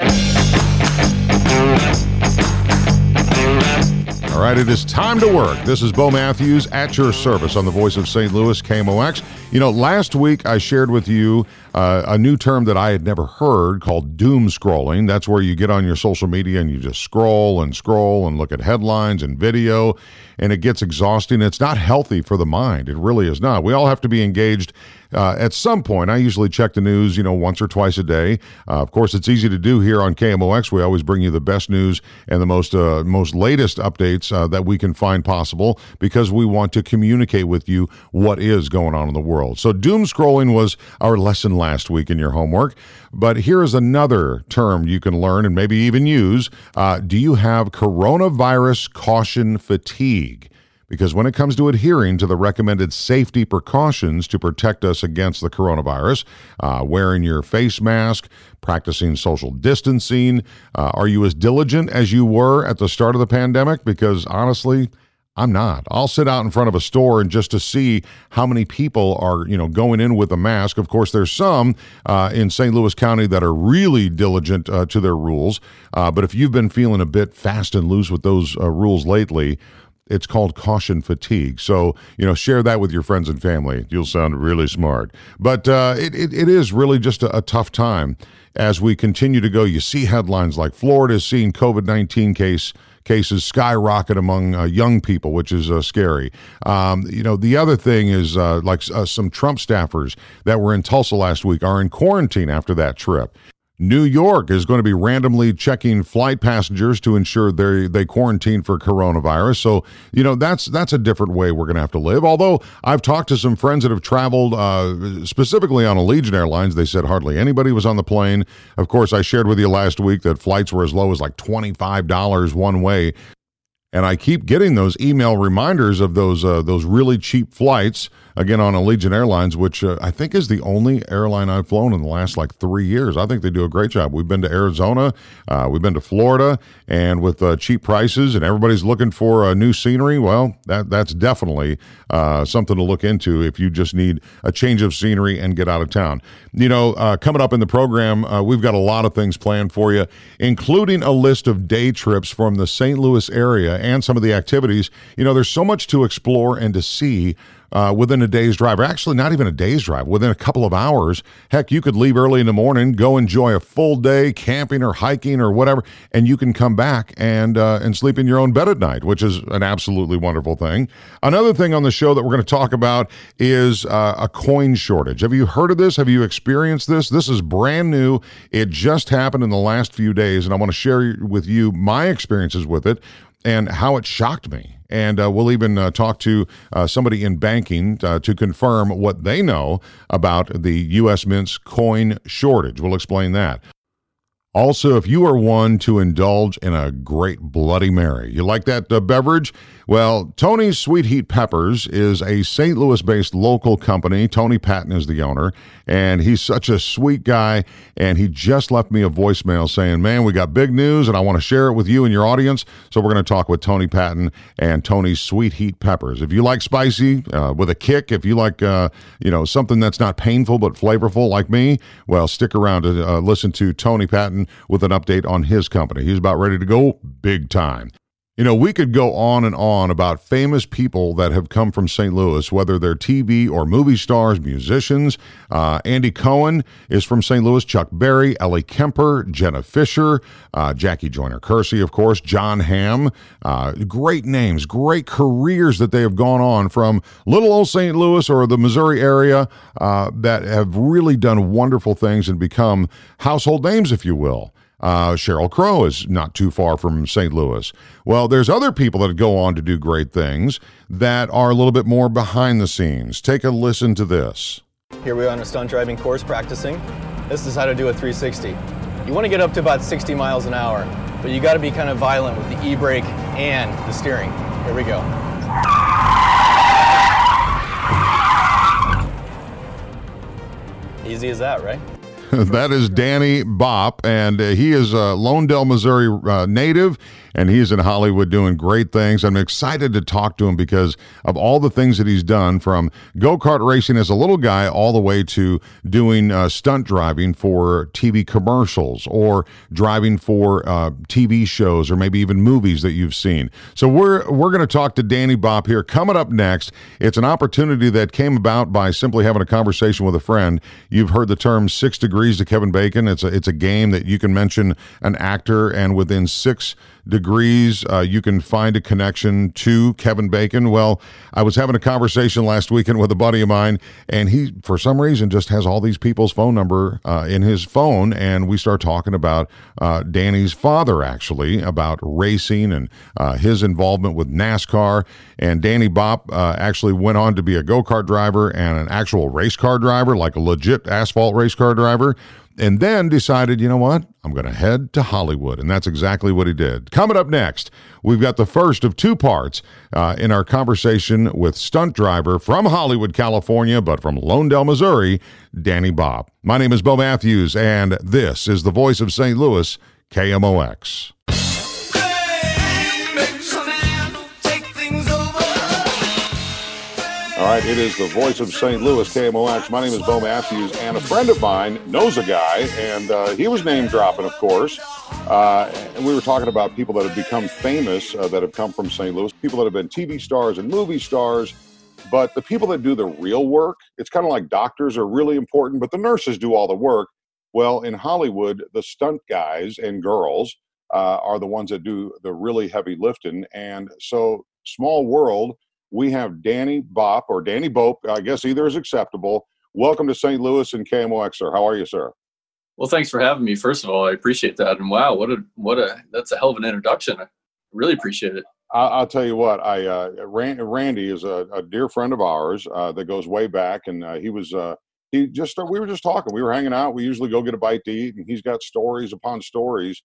All right, it is time to work. This is Bo Matthews at your service on the voice of St. Louis, KMOX. You know, last week I shared with you uh, a new term that I had never heard called doom scrolling. That's where you get on your social media and you just scroll and scroll and look at headlines and video, and it gets exhausting. It's not healthy for the mind. It really is not. We all have to be engaged uh, at some point. I usually check the news, you know, once or twice a day. Uh, of course, it's easy to do here on KMOX. We always bring you the best news and the most uh, most latest updates uh, that we can find possible because we want to communicate with you what is going on in the world. So, doom scrolling was our lesson last week in your homework. But here is another term you can learn and maybe even use. Uh, do you have coronavirus caution fatigue? Because when it comes to adhering to the recommended safety precautions to protect us against the coronavirus, uh, wearing your face mask, practicing social distancing, uh, are you as diligent as you were at the start of the pandemic? Because honestly, I'm not. I'll sit out in front of a store and just to see how many people are, you know, going in with a mask. Of course, there's some uh, in St. Louis County that are really diligent uh, to their rules. Uh, but if you've been feeling a bit fast and loose with those uh, rules lately, it's called caution fatigue. So, you know, share that with your friends and family. You'll sound really smart. But uh, it, it, it is really just a, a, tough time as we continue to go. You see headlines like Florida is seeing COVID 19 case cases skyrocket among uh, young people, which is uh, scary. Um, you know, the other thing is uh, like uh, some Trump staffers that were in Tulsa last week are in quarantine after that trip. New York is going to be randomly checking flight passengers to ensure they they quarantine for coronavirus. So you know that's that's a different way we're going to have to live. Although I've talked to some friends that have traveled uh, specifically on Allegiant Airlines, they said hardly anybody was on the plane. Of course, I shared with you last week that flights were as low as like twenty five dollars one way. And I keep getting those email reminders of those uh, those really cheap flights again on Allegiant Airlines, which uh, I think is the only airline I've flown in the last like three years. I think they do a great job. We've been to Arizona, uh, we've been to Florida, and with uh, cheap prices, and everybody's looking for a new scenery. Well, that that's definitely uh, something to look into if you just need a change of scenery and get out of town. You know, uh, coming up in the program, uh, we've got a lot of things planned for you, including a list of day trips from the St. Louis area and some of the activities. You know, there's so much to explore and to see uh, within a day's drive, or actually not even a day's drive, within a couple of hours. Heck, you could leave early in the morning, go enjoy a full day camping or hiking or whatever, and you can come back and uh, and sleep in your own bed at night, which is an absolutely wonderful thing. Another thing on the show that we're going to talk about is uh, a coin shortage. Have you heard of this? Have you experienced this? This is brand new. It just happened in the last few days, and I want to share with you my experiences with it and how it shocked me. And uh, we'll even uh, talk to uh, somebody in banking uh, to confirm what they know about the U.S. Mint's coin shortage. We'll explain that. Also, if you are one to indulge in a great Bloody Mary, you like that uh, beverage? Well, Tony's Sweet Heat Peppers is a St. Louis based local company. Tony Patton is the owner, and he's such a sweet guy. And he just left me a voicemail saying, Man, we got big news, and I want to share it with you and your audience. So we're going to talk with Tony Patton and Tony's Sweet Heat Peppers. If you like spicy uh, with a kick, if you like, uh, you know, something that's not painful but flavorful like me, well, stick around to uh, listen to Tony Patton with an update on his company. He's about ready to go big time. You know, we could go on and on about famous people that have come from St. Louis, whether they're TV or movie stars, musicians. Uh, Andy Cohen is from St. Louis, Chuck Berry, Ellie Kemper, Jenna Fischer, uh, Jackie Joyner Kersee, of course, Jon Hamm. Uh, great names, great careers that they have gone on from little old St. Louis or the Missouri area uh, that have really done wonderful things and become household names, if you will. Uh, Sheryl Crow is not too far from St. Louis. Well, there's other people that go on to do great things that are a little bit more behind the scenes. Take a listen to this. Here we are on a stunt driving course practicing. This is how to do a 360. You want to get up to about 60 miles an hour, but you got to be kind of violent with the e-brake and the steering. Here we go. Easy as that, right? that is Danny Bopp, and uh, he is a Lonedell, Missouri uh, native, and he's in Hollywood doing great things. I'm excited to talk to him because of all the things that he's done from go kart racing as a little guy all the way to doing uh, stunt driving for TV commercials or driving for uh, TV shows or maybe even movies that you've seen. So we're we're going to talk to Danny Bopp here. Coming up next, it's an opportunity that came about by simply having a conversation with a friend. You've heard the term six degrees to Kevin Bacon. It's a it's a game that you can mention an actor and within six degrees, uh, you can find a connection to Kevin Bacon. Well, I was having a conversation last weekend with a buddy of mine, and he, for some reason, just has all these people's phone number uh, in his phone. And we start talking about uh, Danny's father, actually, about racing and uh, his involvement with NASCAR. And Danny Bopp uh, actually went on to be a go kart driver and an actual race car driver, like a legit asphalt race car driver and then decided, you know what? I'm going to head to Hollywood. And that's exactly what he did. Coming up next, we've got the first of two parts uh, in our conversation with stunt driver from Hollywood, California, but from Lonedell, Missouri, Danny Bopp. My name is Bo Matthews, and this is the voice of St. Louis, KMOX. All right, it is the voice of St. Louis, KMOX. My name is Bo Matthews, and a friend of mine knows a guy, and uh, he was name dropping, of course. Uh, and we were talking about people that have become famous uh, that have come from St. Louis, people that have been TV stars and movie stars. But the people that do the real work, it's kind of like doctors are really important, but the nurses do all the work. Well, in Hollywood, the stunt guys and girls uh, are the ones that do the really heavy lifting. And so, small world we have Danny Bopp or Danny Bope. I guess either is acceptable. Welcome to St. Louis and KMOX, sir. How are you, sir? Well, thanks for having me. First of all, I appreciate that. And wow, what a what a that's a hell of an introduction. I really appreciate it. I'll, tell you what. I uh, Randy is a, a, dear friend of ours uh, that goes way back, and uh, he was uh, he just we were just talking. We were hanging out. We usually go get a bite to eat, and he's got stories upon stories.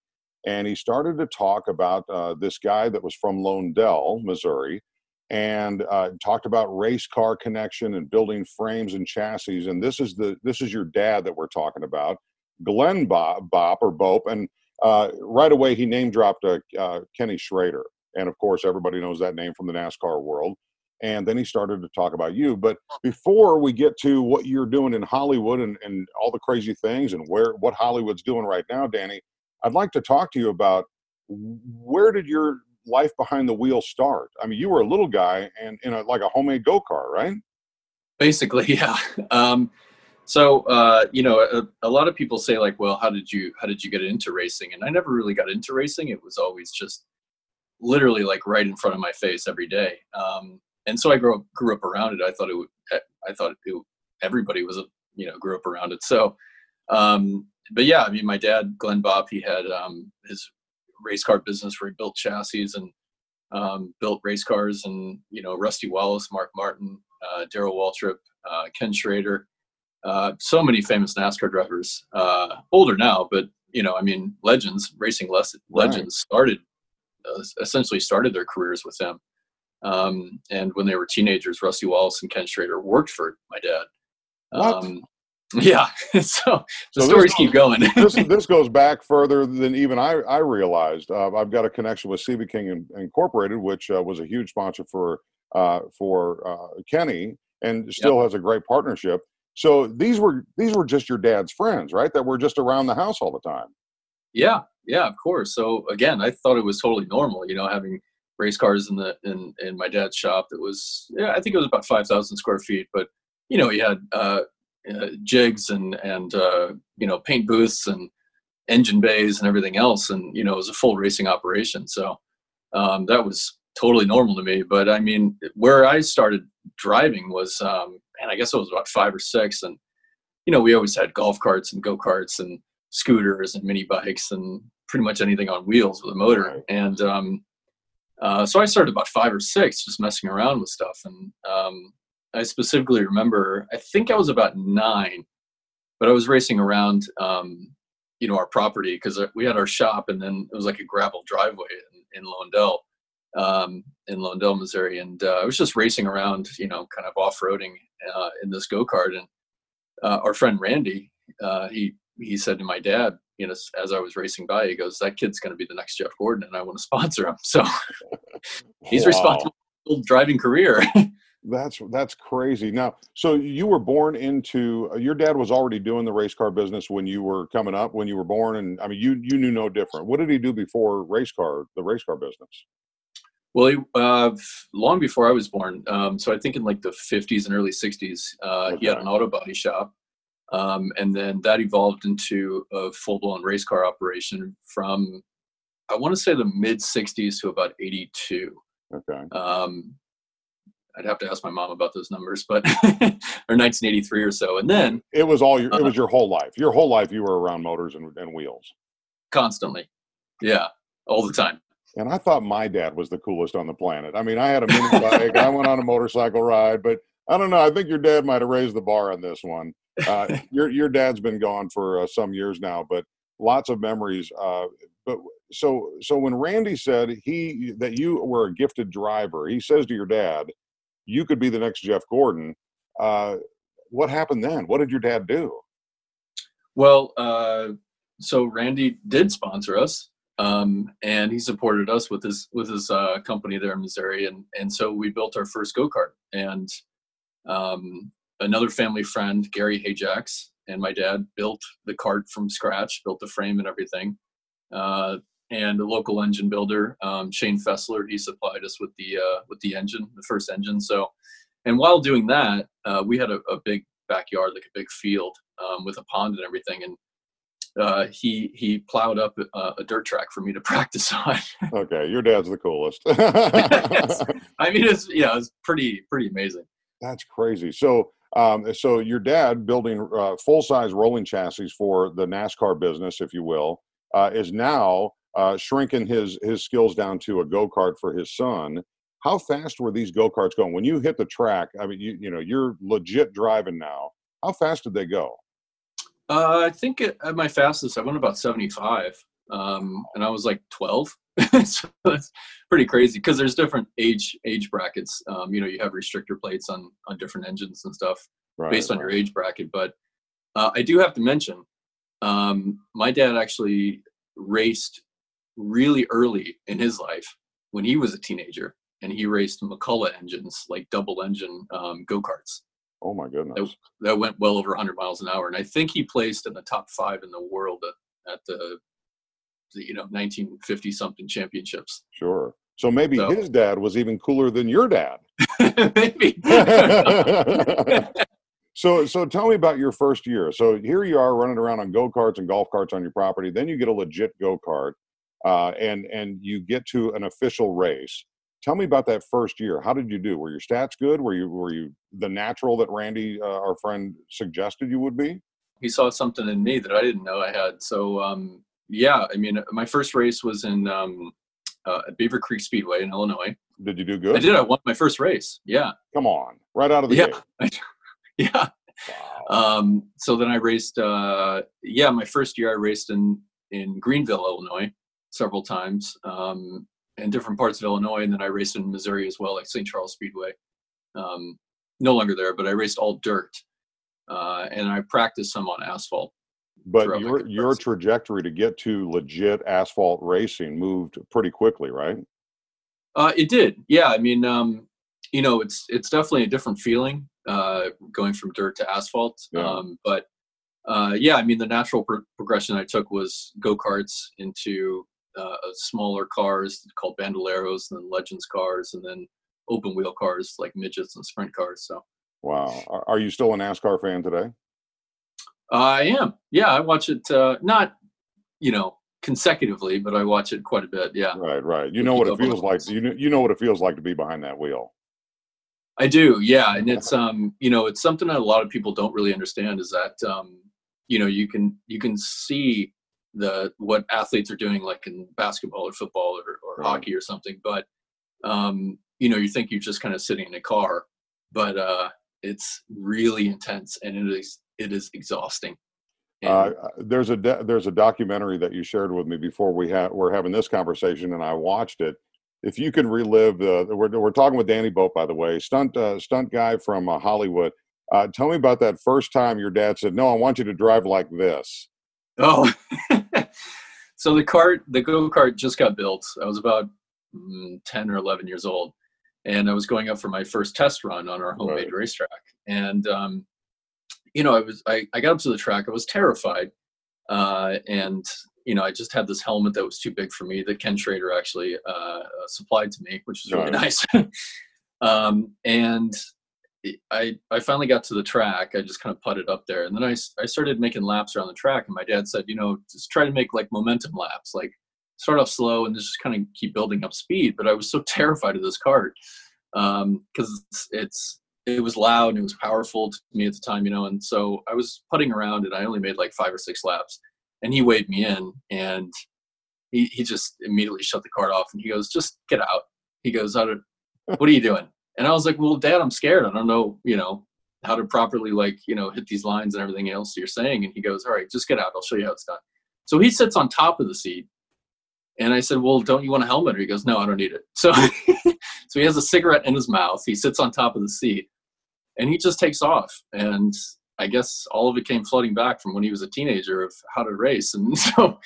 And he started to talk about uh, this guy that was from Lonedell, Missouri, and uh, talked about race car connection and building frames and chassis. And this is the this is your dad that we're talking about, Glenn Bopp, Bopp or Bope. And uh, right away he name dropped uh, uh, Kenny Schrader, and of course everybody knows that name from the NASCAR world. And then he started to talk about you. But before we get to what you're doing in Hollywood and, and all the crazy things and where what Hollywood's doing right now, Danny, I'd like to talk to you about where did your life behind the wheel start? I mean, you were a little guy and in a like a homemade go kart, right? Basically, yeah. Um, so uh, you know, a, a, lot of people say like, "Well, how did you how did you get into racing?" And I never really got into racing. It was always just literally like right in front of my face every day. Um, and so I grew up grew up around it. I thought it would. I thought it, everybody was a you know grew up around it. So, um, but yeah, I mean, my dad, Glenn Bopp, he had um, his race car business where he built chassis and um, built race cars and you know Rusty Wallace, Mark Martin, uh, Darrell Waltrip, uh, Ken Schrader, uh, so many famous NASCAR drivers. Uh, older now, but you know, I mean, legends, racing legends right. started uh, essentially started their careers with him. Um, and when they were teenagers, Rusty Wallace and Ken Schrader worked for my dad. Um, yeah. so the so stories keep going. this, this goes back further than even I, I realized. Uh, I've got a connection with CV King Incorporated, which uh, was a huge sponsor for uh, for uh, Kenny, and still yep. has a great partnership. So these were these were just your dad's friends, right? That were just around the house all the time. Yeah, yeah, of course. So again, I thought it was totally normal, you know, having race cars in the in in my dad's shop. That was yeah, I think it was about five thousand square feet, but you know, he had uh, uh, jigs and and uh, you know paint booths and engine bays and everything else, and you know it was a full racing operation. So um, that was totally normal to me. But I mean, where I started driving was, um, and I guess it was about five or six, and you know we always had golf carts and go karts and scooters and mini bikes and pretty much anything on wheels with a motor. And um, uh, so I started about five or six, just messing around with stuff. And um, I specifically remember, I think I was about nine, but I was racing around, um, you know, our property because uh, we had our shop and then it was like a gravel driveway in, in um, in Lonedell, Missouri. And uh, I was just racing around, you know, kind of off roading uh, in this go kart. And uh, our friend Randy, uh, he he said to my dad, you know, as I was racing by, he goes, "That kid's going to be the next Jeff Gordon, and I want to sponsor him." So he's wow. responsible for his driving career. that's that's crazy. Now, so you were born into uh, your dad was already doing the race car business when you were coming up, when you were born, and I mean, you you knew no different. What did he do before race car, the race car business? Well, he, uh, long before I was born, um, so I think in like the 50s and early 60s, uh, okay. he had an auto body shop um, and then that evolved into a full blown race car operation from, I want to say the mid 60s to about 82. Okay. Um, I'd have to ask my mom about those numbers, but or 1983 or so. And then it was all your, it was uh, your whole life. Your whole life, you were around motors and, and wheels. Constantly. Yeah. All the time. And I thought my dad was the coolest on the planet. I mean, I had a mini bike, I went on a motorcycle ride, but I don't know. I think your dad might have raised the bar on this one. Uh, your your dad's been gone for uh, some years now, but lots of memories. Uh, but so so when Randy said he that you were a gifted driver, he says to your dad, "You could be the next Jeff Gordon." Uh, what happened then? What did your dad do? Well, uh, so Randy did sponsor us, um, and he supported us with his with his uh, company there in Missouri, and and so we built our first go kart, and um, another family friend, Gary Hajax, and my dad built the cart from scratch, built the frame and everything. Uh, and a local engine builder, um, Shane Fessler, he supplied us with the uh, with the engine, the first engine. So, and while doing that, uh, we had a, a, big backyard, like a big field um, with a pond and everything. And uh, he he plowed up a, a, dirt track for me to practice on. okay, your dad's the coolest. I mean, it's yeah, it's pretty pretty amazing. That's crazy. So um, so your dad building uh, full size rolling chassis for the NASCAR business, if you will, uh, is now uh, shrinking his his skills down to a go kart for his son. How fast were these go karts going when you hit the track? I mean, you you know you're legit driving now. How fast did they go? Uh, I think at my fastest, I went about 75, um, and I was like 12. so it's pretty crazy because there's different age age brackets. Um, you know, you have restrictor plates on on different engines and stuff right, based on right. your age bracket. But uh, I do have to mention, um, my dad actually raced really early in his life when he was a teenager, and he raced McCulloch engines, like double engine um, go karts. Oh my goodness! That, that, went well over 100 miles an hour, and I think he placed in the top five in the world at, at the the you know 1950 something championships. Sure. So maybe so. his dad was even cooler than your dad. maybe. so so tell me about your first year. So here you are running around on go karts and golf carts on your property. Then you get a legit go kart, uh, and and you get to an official race. Tell me about that first year. How did you do? Were your stats good? Were you were you the natural that Randy, uh, our friend, suggested you would be? He saw something in me that I didn't know I had. So um, yeah, I mean, my first race was in um, uh, Beaver Creek Speedway in Illinois. Did you do good? I did. I won my first race. Yeah. Come on, right out of the yeah. gate. yeah. Wow. Um, so then I raced. Uh, yeah, my first year I raced in in Greenville, Illinois, several times um, in different parts of Illinois, and then I raced in Missouri as well, like St. Charles Speedway. Um, no longer there, but I raced all dirt, uh, and I practiced some on asphalt. But your your trajectory to get to legit asphalt racing moved pretty quickly, right? Uh, it did. Yeah, I mean, um, you know, it's it's definitely a different feeling uh, going from dirt to asphalt. Yeah. Um, but uh, yeah, I mean, the natural pro- progression I took was go karts into uh, smaller cars called bandoleros, and then legends cars, and then open wheel cars like midgets and sprint cars. So. Wow. Are you still a NASCAR fan today? I am. Yeah, I watch it. Uh, not, you know, consecutively, but I watch it quite a bit. Yeah. Right. Right. You know what it feels like. You know, you know what it feels like to be behind that wheel. I do. Yeah, and it's um, you know, it's something that a lot of people don't really understand is that um, you know, you can you can see the what athletes are doing like in basketball or football or, or right. hockey or something, but um, you know, you think you're just kind of sitting in a car, but uh, it's really intense and it is it is exhausting. Uh, there's a de- there's a documentary that you shared with me before we had we're having this conversation, and I watched it. If you can relive the, we're we're talking with Danny Bopp, by the way, stunt uh, stunt guy from uh, Hollywood. Uh, tell me about that first time your dad said, "No, I want you to drive like this." Oh, so the cart, the go kart just got built. I was about mm, 10 or 11 years old. And I was going up for my first test run on our homemade right. racetrack. And, um, you know, I was, I, I got up to the track. I was terrified. Uh, and, you know, I just had this helmet that was too big for me that Ken Schrader actually uh supplied to me, which was really right. nice. um, and I, I finally got to the track. I just kind of putted up there. And then I, I started making laps around the track. And my dad said, you know, just try to make like momentum laps, like start off slow and just kind of keep building up speed. But I was so terrified of this cart because um, it's, it's, it was loud and it was powerful to me at the time, you know. And so I was putting around and I only made like five or six laps. And he waved me in and he, he just immediately shut the cart off and he goes, just get out. He goes, what are you doing? And I was like, well, dad, I'm scared. I don't know, you know, how to properly like, you know, hit these lines and everything else you're saying. And he goes, all right, just get out. I'll show you how it's done. So he sits on top of the seat. And I said, well, don't you want a helmet? Or he goes, no, I don't need it. So, so he has a cigarette in his mouth. He sits on top of the seat and he just takes off. And I guess all of it came flooding back from when he was a teenager of how to race. And so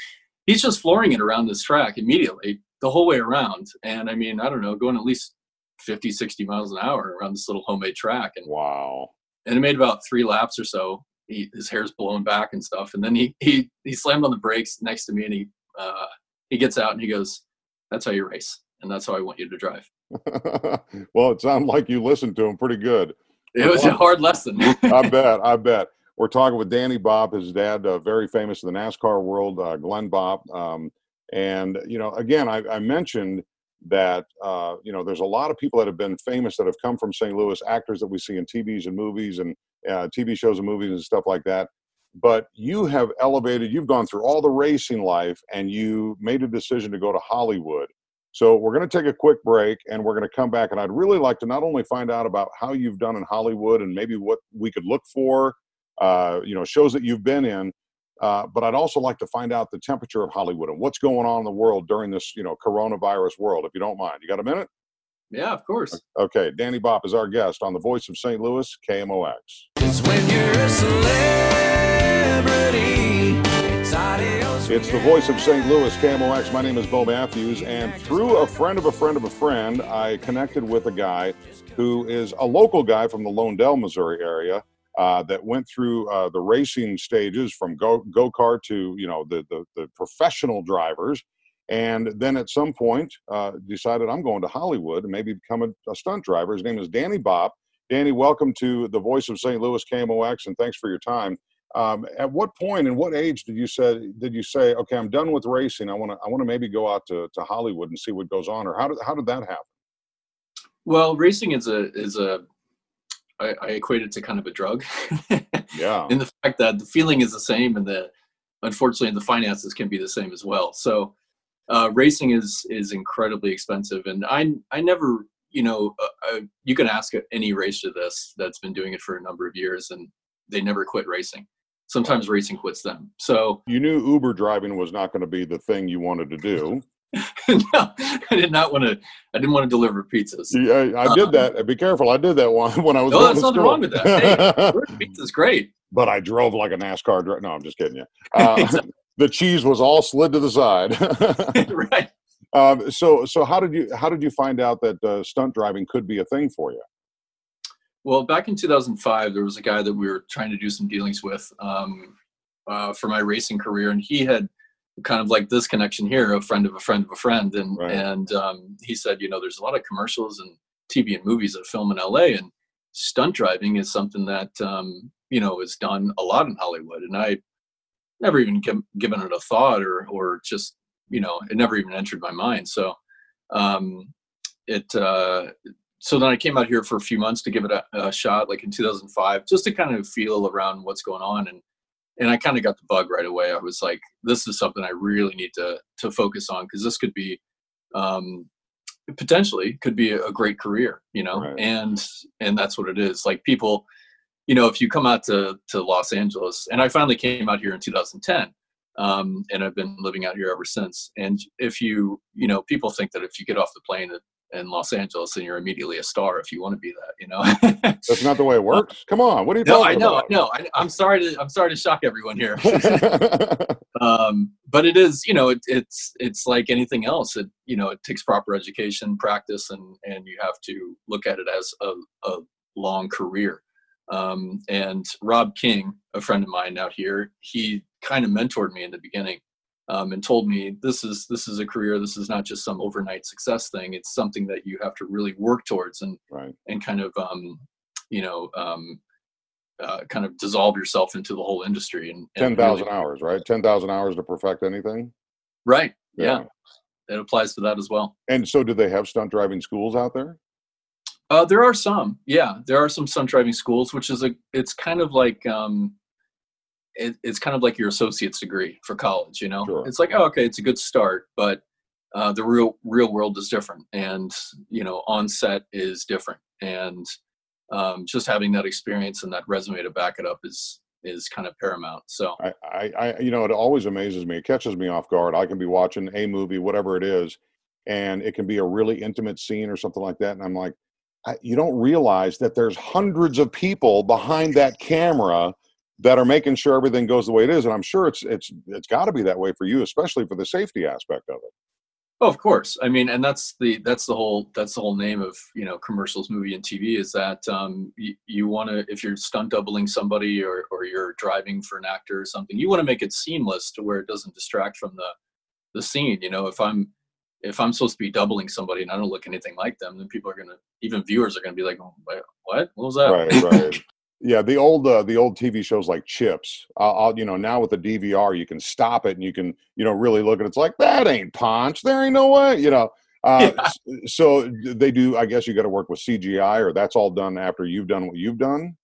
he's just flooring it around this track immediately the whole way around. And I mean, I don't know, going at least 50, 60 miles an hour around this little homemade track. And wow. And it made about three laps or so. He, his hair's blowing back and stuff. And then he, he, he slammed on the brakes next to me and he, uh, he gets out and he goes, that's how you race. And that's how I want you to drive. well, it sounded like you listened to him pretty good. It was a hard lesson. I bet. I bet. We're talking with Danny Bopp, his dad, uh, very famous in the NASCAR world, uh, Glenn Bopp. Um, and, you know, again, I, I mentioned that uh, you know there's a lot of people that have been famous that have come from St. Louis, actors that we see in TVs and movies and uh, TV shows and movies and stuff like that. But you have elevated, you've gone through all the racing life, and you made a decision to go to Hollywood. So we're going to take a quick break, and we're going to come back. And I'd really like to not only find out about how you've done in Hollywood and maybe what we could look for, uh, you know, shows that you've been in, uh, but I'd also like to find out the temperature of Hollywood and what's going on in the world during this, you know, coronavirus world, if you don't mind. You got a minute? Yeah, of course. Okay, Danny Bopp is our guest on the Voice of St. Louis, KMOX. It's when you're a celebrity. It's the Voice of St. Louis, KMOX. My name is Bo Matthews, and through a friend of a friend of a friend, I connected with a guy who is a local guy from the Lone-Dell, Missouri area uh, that went through uh, the racing stages from go go kart to you know the, the, the professional drivers, and then at some point uh, decided I'm going to Hollywood and maybe become a, a, stunt driver. His name is Danny Bopp. Danny, welcome to the Voice of St. Louis KMOX, and thanks for your time. Um, at what point and what age did you say did you say okay I'm done with racing I want to I want to maybe go out to, to Hollywood and see what goes on or how did how did that happen? Well, racing is a is a I, I equate it to kind of a drug. yeah. And the fact that the feeling is the same, and the unfortunately the finances can be the same as well. So uh, racing is is incredibly expensive, and I I never you know uh, uh, you can ask any racer this that's been doing it for a number of years, and they never quit racing. Sometimes racing quits them. So you knew Uber driving was not going to be the thing you wanted to do. no, I did not want to. I didn't want to deliver pizzas. Yeah, I, I did um, that. Be careful. I did that one when I was. No, there's nothing wrong with that. Hey, pizza's great. But I drove like a NASCAR driver. No, I'm just kidding you. Uh, the cheese was all slid to the side. right. Um, so, so how did you how did you find out that uh, stunt driving could be a thing for you? Well, back in 2005, there was a guy that we were trying to do some dealings with um, uh, for my racing career, and he had kind of like this connection here, a friend of a friend of a friend, and right. and um, he said, you know, there's a lot of commercials and TV and movies that film in LA, and stunt driving is something that um, you know is done a lot in Hollywood, and I never even give, given it a thought or or just you know it never even entered my mind. So um, it uh, so then I came out here for a few months to give it a, a shot, like in 2005, just to kind of feel around what's going on and and I kind of got the bug right away. I was like, this is something I really need to to focus on because this could be um, potentially could be a, great career, you know. Right. And and that's what it is. Like people, you know, if you come out to to Los Angeles, and I finally came out here in 2010. Um, and I've been living out here ever since. And if you, you know, people think that if you get off the plane at in Los Angeles, and you're immediately a star if you want to be that. You know, that's not the way it works. Come on, what are you no, talking I know, about? I know. I, am sorry to I'm sorry to shock everyone here. um, but it is, you know, it, it's it's like anything else. It you know, it takes proper education, practice, and and you have to look at it as a, a long career. Um, and Rob King, a friend of mine out here, he kind of mentored me in the beginning um, and told me this is this is a career. This is not just some overnight success thing. It's something that you have to really work towards and right. and kind of um, you know um, uh, kind of dissolve yourself into the whole industry. And, and ten thousand really, hours, right? Ten thousand hours to perfect anything. Right. Yeah. yeah. It applies to that as well. And so, do they have stunt driving schools out there? Uh, there are some, yeah. There are some stunt driving schools, which is a. It's kind of like um, it, it's kind of like your associate's degree for college. You know, sure. it's like oh, okay, it's a good start, but uh, the real real world is different, and you know, on set is different, and um, just having that experience and that resume to back it up is is kind of paramount. So I, I, I, you know, it always amazes me. It catches me off guard. I can be watching a movie, whatever it is, and it can be a really intimate scene or something like that, and I'm like you don't realize that there's hundreds of people behind that camera that are making sure everything goes the way it is and i'm sure it's it's it's got to be that way for you especially for the safety aspect of it oh of course i mean and that's the that's the whole that's the whole name of you know commercials movie and tv is that um, you, you want to if you're stunt doubling somebody or or you're driving for an actor or something you want to make it seamless to where it doesn't distract from the the scene you know if i'm if I'm supposed to be doubling somebody and I don't look anything like them, then people are gonna, even viewers are gonna be like, oh, what? What was that? Right, right. yeah, the old uh, the old TV shows like Chips. I'll, I'll, you know now with the DVR you can stop it and you can you know really look at it. It's like that ain't Ponch. There ain't no way. You know. Uh, yeah. So they do. I guess you got to work with CGI, or that's all done after you've done what you've done.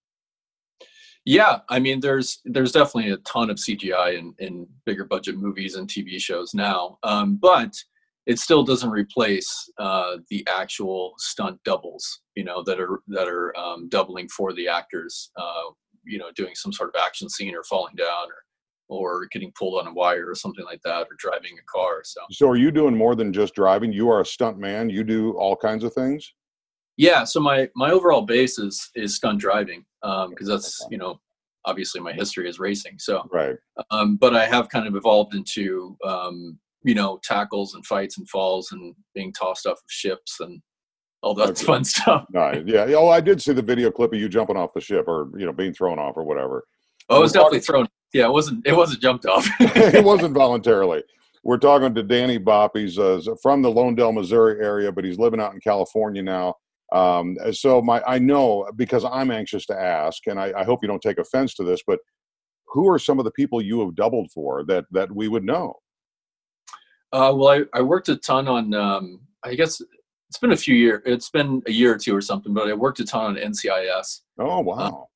Yeah, I mean, there's there's definitely a ton of CGI in in bigger budget movies and TV shows now, um, but it still doesn't replace uh, the actual stunt doubles, you know, that are that are um, doubling for the actors, uh, you know, doing some sort of action scene or falling down or or getting pulled on a wire or something like that, or driving a car. So, so are you doing more than just driving? You are a stunt man. You do all kinds of things. Yeah. So my my overall base is is stunt driving because um, that's you know obviously my history is racing. So right. Um, but I have kind of evolved into um, you know tackles and fights and falls and being tossed off of ships and all that okay. fun stuff. Nice. Yeah. Oh, I did see the video clip of you jumping off the ship or you know being thrown off or whatever. Oh, it was definitely thrown. Yeah, it wasn't. It wasn't jumped off. it wasn't voluntarily. We're talking to Danny Bopp. He's uh, from the Lone-Dell, Missouri area, but he's living out in California now. Um, so my, I know because I'm anxious to ask, and I, I hope you don't take offense to this, but who are some of the people you have doubled for that that we would know? Uh, well, I, I worked a ton on. Um, I guess it's been a few years. It's been a year or two or something, but I worked a ton on NCIS. Oh wow!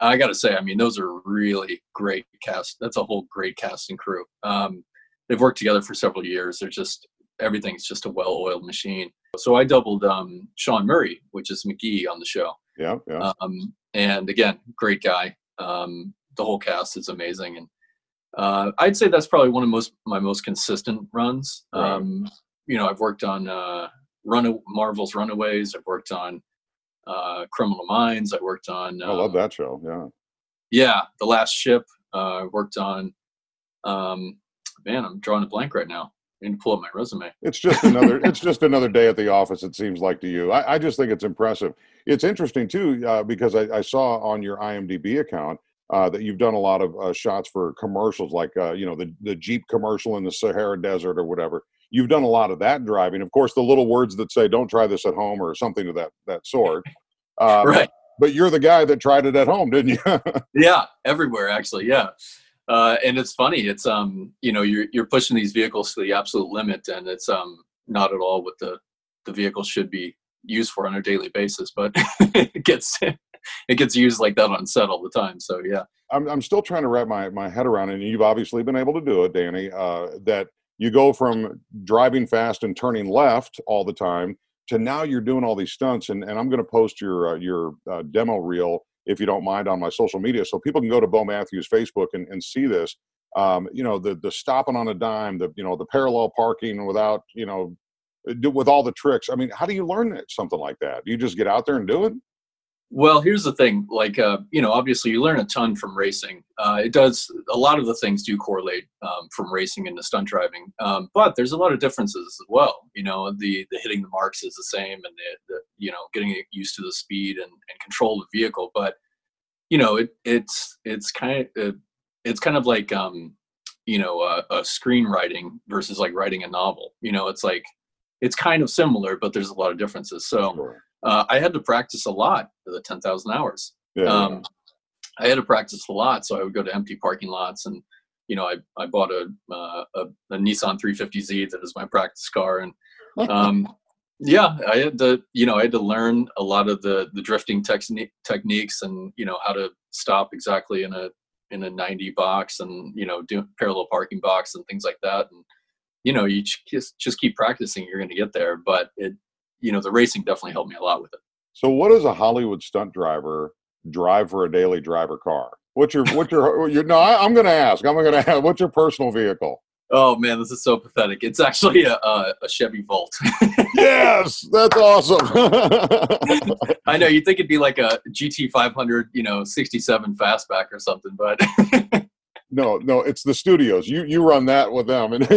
Uh, I got to say, I mean, those are really great cast. That's a whole great cast and crew. Um, they've worked together for several years. They're just everything's just a well-oiled machine. So I doubled um, Sean Murray, which is McGee on the show. Yeah, yeah. Um, and again, great guy. Um, the whole cast is amazing, and uh, I'd say that's probably one of most my most consistent runs. Right. Um, you know, I've worked on uh, Run Marvel's Runaways. I've worked on uh, Criminal Minds. I worked on. I love um, that show. Yeah. Yeah, The Last Ship. Uh, I worked on. Um, man, I'm drawing a blank right now. I need to pull up my resume. It's just another. it's just another day at the office. It seems like to you. I, I just think it's impressive. It's interesting too uh, because I, I saw on your IMDb account uh, that you've done a lot of uh, shots for commercials, like uh, you know the the Jeep commercial in the Sahara Desert or whatever. You've done a lot of that driving. Of course, the little words that say "Don't try this at home" or something to that that sort. Um, right. But you're the guy that tried it at home, didn't you? yeah, everywhere actually. Yeah. Uh, and it's funny. It's um, you know, you're you're pushing these vehicles to the absolute limit, and it's um, not at all what the the vehicle should be used for on a daily basis. But it gets it gets used like that on set all the time. So yeah, I'm I'm still trying to wrap my my head around, and you've obviously been able to do it, Danny. Uh, that you go from driving fast and turning left all the time to now you're doing all these stunts, and and I'm going to post your uh, your uh, demo reel if you don't mind on my social media, so people can go to Bo Matthews Facebook and, and see this. Um, you know the the stopping on a dime, the you know the parallel parking without you know with all the tricks. I mean, how do you learn something like that? Do you just get out there and do it? Well, here's the thing. Like, uh, you know, obviously you learn a ton from racing. Uh, it does, a lot of the things do correlate um, from racing into stunt driving. Um, but there's a lot of differences as well. You know, the, the hitting the marks is the same and the, the you know, getting used to the speed and, and control of the vehicle. But, you know, it, it's, it's kind of, it's kind of like, um, you know, uh, a screenwriting versus like writing a novel. You know, it's like, it's kind of similar, but there's a lot of differences. So, sure uh, I had to practice a lot for the 10,000 hours. Yeah, um, yeah. I had to practice a lot. So I would go to empty parking lots and, you know, I, I bought a, uh, a, a, Nissan 350Z that is my practice car. And, um, yeah, I had to, you know, I had to learn a lot of the, the drifting techni- techniques and, you know, how to stop exactly in a, in a 90 box and, you know, do parallel parking box and things like that. And, you know, you just, just keep practicing, you're going to get there. But it, you know, the racing definitely helped me a lot with it. So, what does a Hollywood stunt driver drive for a daily driver car? What's your what's your, your no? I, am going to ask. I'm going to ask. What's your personal vehicle? Oh man, this is so pathetic. It's actually a, a, a Chevy Volt. yes, that's awesome. I know you'd think it'd be like a GT 500, you know, 67 fastback or something, but no, no, it's the studios. You you run that with them, and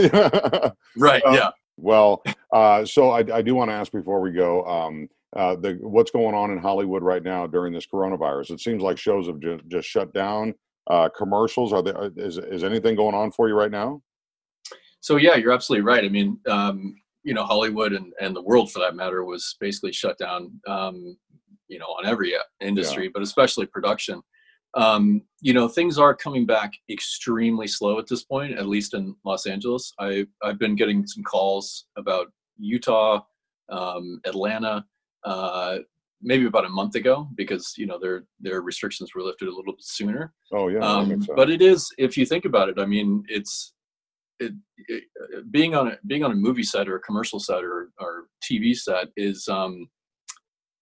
right, uh, yeah. Well, uh, so I, I do want to ask before we go, um, uh, the, what's going on in Hollywood right now during this coronavirus? It seems like shows have just, just shut down. Uh, commercials are there? Uh, is is anything going on for you right now? So yeah, you're absolutely right. I mean, um, you know, Hollywood and and the world for that matter was basically shut down. Um, you know, on every uh, industry, yeah. but especially production um, you know things are coming back extremely slow at this point at least in los angeles. I, i've been getting some calls about utah um, atlanta uh, maybe about a month ago because you know their their restrictions were lifted a little bit sooner. Oh yeah um, but it is if you think about it i mean it's it, it, being on a being on a movie set or a commercial set or, or tv set is um,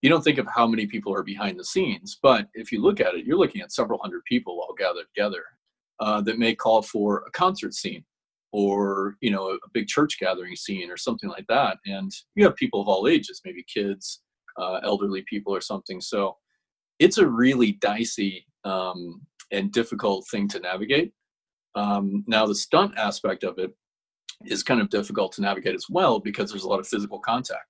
you don't think of how many people are behind the scenes, but if you look at it, you're looking at several hundred people all gathered together uh, that may call for a concert scene or you know a, big church gathering scene or something like that. And you have people of all ages, maybe kids, uh, elderly people, or something. So it's a really dicey um, and difficult thing to navigate. Um, now the stunt aspect of it is kind of difficult to navigate as well because there's a lot of physical contact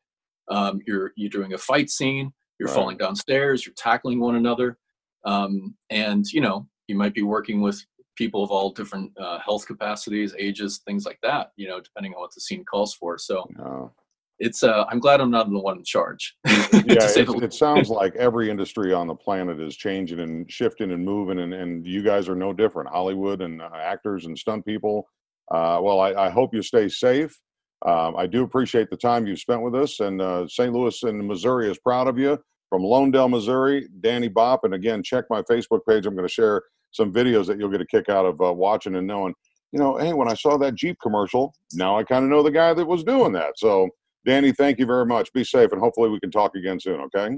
um, you're you're doing a fight scene you're right. falling downstairs you're tackling one another um, and you know you might be working with people of all different uh, health capacities ages things like that you know depending on what the scene calls for so oh. it's uh, i'm glad i'm not the one in charge yeah it, it, sounds like every industry on the planet is changing and shifting and moving and, and you guys are no different hollywood and uh, actors and stunt people uh, well I, I hope you stay safe um, I do appreciate the time you've spent with us, and uh, St. Louis and Missouri is proud of you. From Lonedell, Missouri, Danny Bopp. And again, check my Facebook page. I'm going to share some videos that you'll get a kick out of uh, watching and knowing, you know, hey, when I saw that Jeep commercial, now I kind of know the guy that was doing that. So, Danny, thank you very much. Be safe, and hopefully we can talk again soon, okay?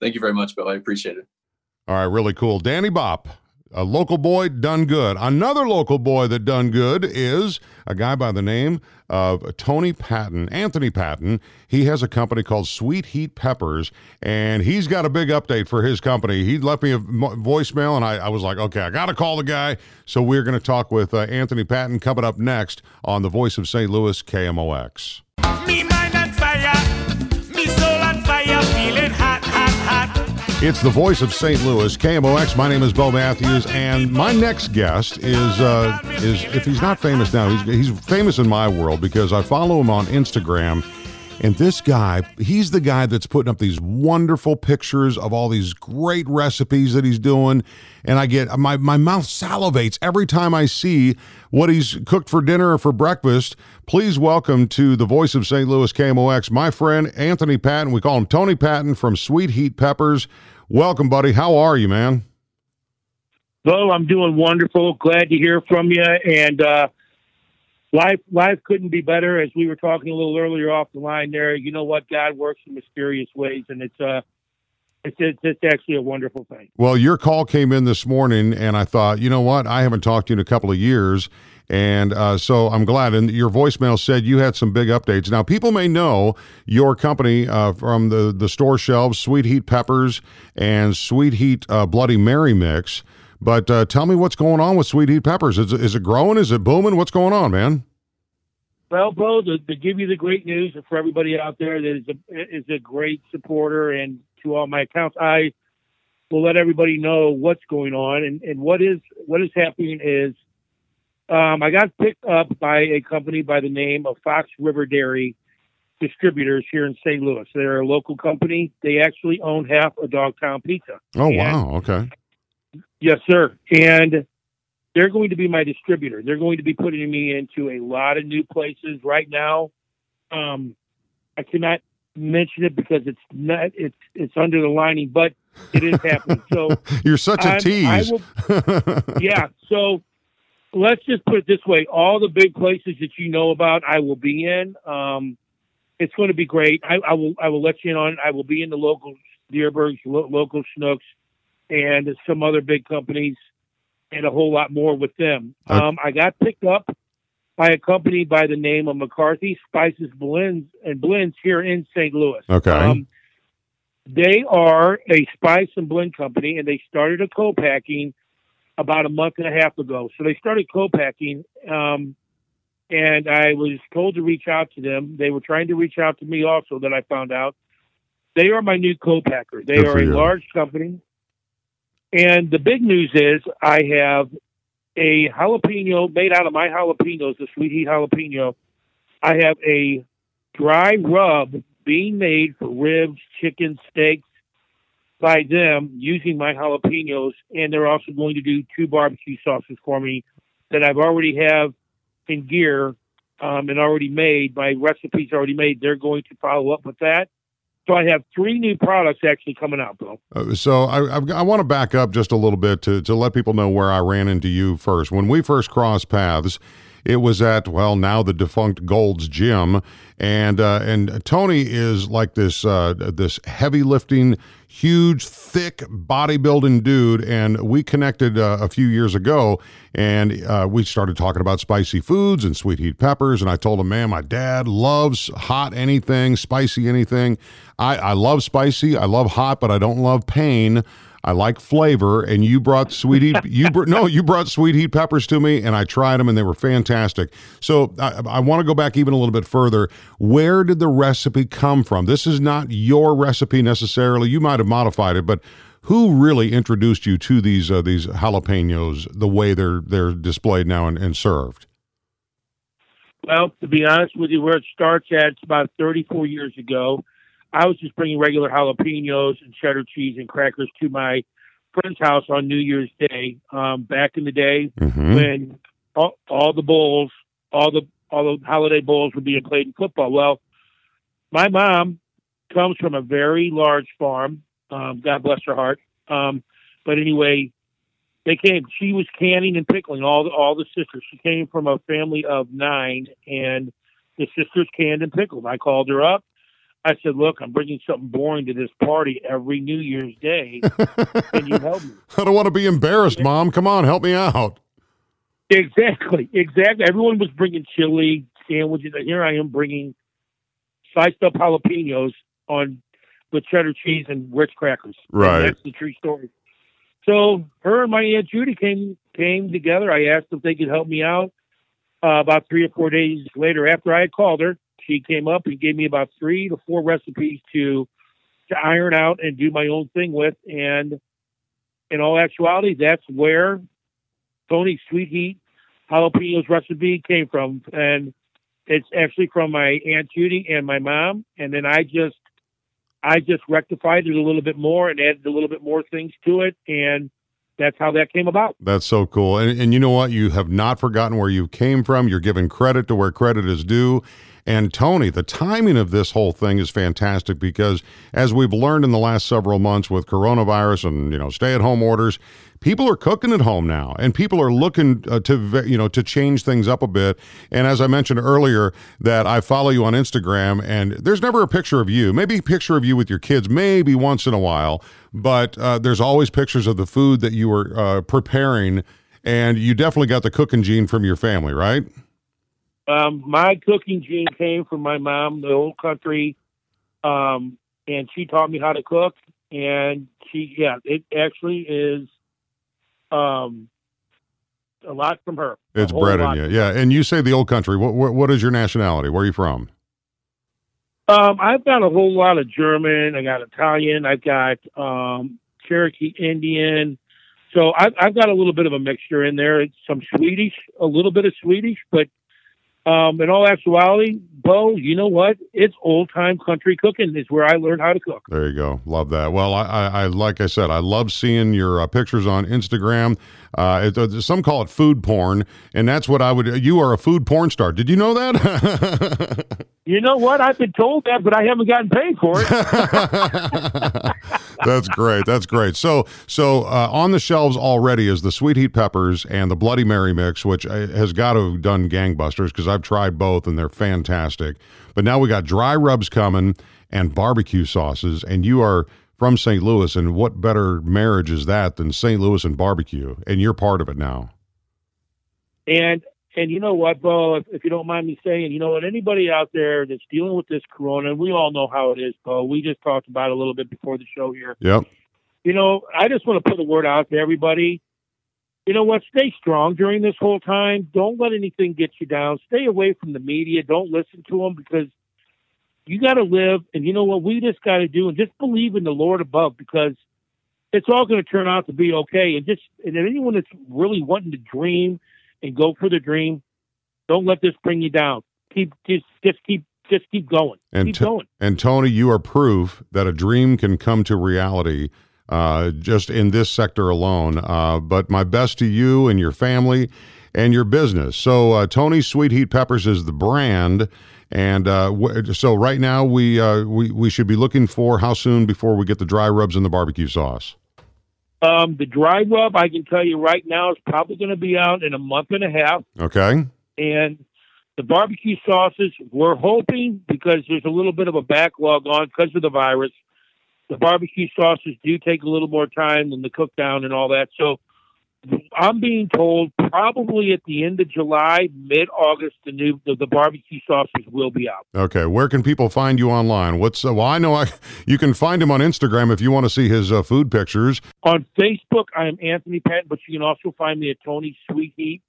Thank you very much, Bill. I appreciate it. All right, really cool. Danny Bopp, a local boy done good. Another local boy that done good is a guy by the name of Tony Patton, Anthony Patton. He has a company called Sweet Heat Peppers, and he's got a big update for his company. He left me a voicemail, and I, I was like, okay, I got to call the guy. So we're going to talk with uh, Anthony Patton coming up next on the Voice of St. Louis, KMOX. Me mind It's the voice of St. Louis, KMOX. My name is Bo Matthews, and my next guest is uh, is if he's not famous now, he's he's famous in my world because I follow him on Instagram and this guy, he's the guy that's putting up these wonderful pictures of all these great recipes that he's doing. And I get my, my mouth salivates every time I see what he's cooked for dinner or for breakfast. Please welcome to the voice of St. Louis KMOX, my friend Anthony Patton. We call him Tony Patton from Sweet Heat Peppers. Welcome, buddy. How are you, man? Well, I'm doing wonderful. Glad to hear from you. And, uh, life life couldn't be better. As we were talking a little earlier off the line, there, you know what? God works in mysterious ways, and it's uh, it's, it's, it's actually a wonderful thing. Well, your call came in this morning, and I thought, you know what? I haven't talked to you in a couple of years, And uh, so I'm glad. And your voicemail said you had some big updates. Now, people may know your company uh, from the, the store shelves, Sweet Heat Peppers and Sweet Heat uh, Bloody Mary Mix. But uh, tell me what's going on with Sweet Heat Peppers. Is, is it growing? Is it booming? What's going on, man? Well, Bo, to, to give you the great news for everybody out there that is a, is a great supporter and to all my accounts, I will let everybody know what's going on and, and what is what is happening is um, I got picked up by a company by the name of Fox River Dairy Distributors here in St. Louis. They're a local company. They actually own half of Dogtown Pizza. Oh and, wow! Okay. Yes, sir. And they're going to be my distributor. They're going to be putting me into a lot of new places right now. Um, I cannot mention it because it's not it's it's under the lining, but it is happening. So you're such a I'm, tease. Will, yeah. So let's just put it this way: all the big places that you know about, I will be in. Um, it's going to be great. I, I, will I will let you in on. I will be in the local Dierbergs, lo- local Schnucks, and some other big companies and a whole lot more with them. Um, I got picked up by a company by the name of McCarthy Spices Blends and Blends here in St. Louis. Okay. Um, they are a spice and blend company, and they started a co-packing about a month and a half ago. So they started co-packing, um, and I was told to reach out to them. They were trying to reach out to me also. That I found out they are my new co-packer. They Good are a large company. And the big news is I have a jalapeno made out of my jalapenos, the sweet heat jalapeno. I have a dry rub being made for ribs, chicken, steaks by them using my jalapenos, and they're also going to do two barbecue sauces for me that I've already have in gear um, and already made. My recipe's already made. They're going to follow up with that. So I have three new products actually coming out, Bill. Uh, so I, I, I want to back up just a little bit to, to let people know where I ran into you first. When we first crossed paths, it was at well now the defunct Gold's Gym, and uh, and Tony is like this uh, this heavy lifting, huge, thick bodybuilding dude, and we connected uh, a few years ago, and uh, we started talking about spicy foods and sweet heat peppers, and I told him, man, my dad loves hot anything, spicy anything. I, I love spicy, I love hot, but I don't love pain. I like flavor, and you brought sweet heat. You br- no, you brought sweet heat peppers to me, and I tried them, and they were fantastic. So I, I want to go back even a little bit further. Where did the recipe come from? This is not your recipe necessarily. You might have modified it, but who really introduced you to these uh, these jalapenos the way they're they're displayed now and, and served? Well, to be honest with you, where it starts at, it's about 34 years ago. I was just bringing regular jalapenos and cheddar cheese and crackers to my friend's house on New Year's Day. Um, back in the day mm-hmm. when all, all the bowls, all the all the holiday bowls were being played in football. Well, my mom comes from a very large farm. Um, God bless her heart. Um, but anyway, they came. She was canning and pickling all the all the sisters. She came from a family of nine, and the sisters canned and pickled. I called her up. I said, "Look, I'm bringing something boring to this party every New Year's Day. Can you help me?" I don't want to be embarrassed, Mom. Come on, help me out. Exactly, exactly. Everyone was bringing chili sandwiches, and here I am bringing sliced up jalapenos on with cheddar cheese and Ritz crackers. Right, and that's the true story. So her and my aunt Judy came came together. I asked if they could help me out. Uh, about three or four days later, after I had called her, she came up and gave me about three to four recipes to to iron out and do my own thing with. And in all actuality, that's where Tony's Sweet Heat jalapenos recipe came from. And it's actually from my Aunt Judy and my mom. And then I just I just rectified it a little bit more and added a little bit more things to it. And that's how that came about. That's so cool. And, and you know what? You have not forgotten where you came from. You're giving credit to where credit is due. And Tony, the timing of this whole thing is fantastic because as we've learned in the last several months with coronavirus and, you know, stay-at-home orders, people are cooking at home now and people are looking uh, to you know to change things up a bit. And as i mentioned earlier that i follow you on instagram and there's never a picture of you. Maybe a picture of you with your kids maybe once in a while but uh, there's always pictures of the food that you were uh, preparing and you definitely got the cooking gene from your family, right? Um, my cooking gene came from my mom, the old country, um, and she taught me how to cook. And she, yeah, it actually is um, a lot from her. It's bred in you, yeah. And you say the old country. What, what what is your nationality? Where are you from? Um, I've got a whole lot of German. I got Italian. I've got um, Cherokee Indian. So I've, I've got a little bit of a mixture in there. It's some Swedish, a little bit of Swedish, but um, in all actuality, Bo, you know what? It's old time country cooking is where I learned how to cook. There you go. Love that. Well, I, I, I like I said, I love seeing your uh, pictures on Instagram. Uh, it, uh, some call it food porn, and that's what I would. You are a food porn star. Did you know that? You know what? I've been told that, but I haven't gotten paid for it. That's great. That's great. So, so uh, on the shelves already is the sweet heat peppers and the Bloody Mary mix, which uh, has got to have done gangbusters because I've tried both and they're fantastic. But now we got dry rubs coming and barbecue sauces, and you are from St. Louis, and what better marriage is that than St. Louis and barbecue? And you're part of it now. And and you know what, Bo, if, if you don't mind me saying, you know what, anybody out there that's dealing with this corona, and we all know how it is, Bo. We just talked about it a little bit before the show here. Yep. You know, I just want to put a word out to everybody. You know what? Stay strong during this whole time. Don't let anything get you down. Stay away from the media. Don't listen to them because you got to live. And you know what? We just got to do and just believe in the Lord above because it's all going to turn out to be okay. And just and anyone that's really wanting to dream and go for the dream, don't let this bring you down. Keep just just keep just keep going. And keep t- going. And Tony, you are proof that a dream can come to reality uh, just in this sector alone. Uh, but my best to you and your family and your business. So, uh, Tony Sweet Heat Peppers is the brand. And uh, so, right now, we, uh, we we should be looking for how soon before we get the dry rubs and the barbecue sauce. Um, the dry rub, I can tell you right now, is probably going to be out in a month and a half. Okay. And the barbecue sauces, we're hoping because there's a little bit of a backlog on because of the virus. The barbecue sauces do take a little more time than the cook down and all that. So I'm being told probably at the end of July, mid August, the new the, the barbecue sauces will be out. Okay. Where can people find you online? What's uh, well? I know I you can find him on Instagram if you want to see his uh, food pictures. On Facebook, I am Anthony Patton, but you can also find me at Tony Sweet Heat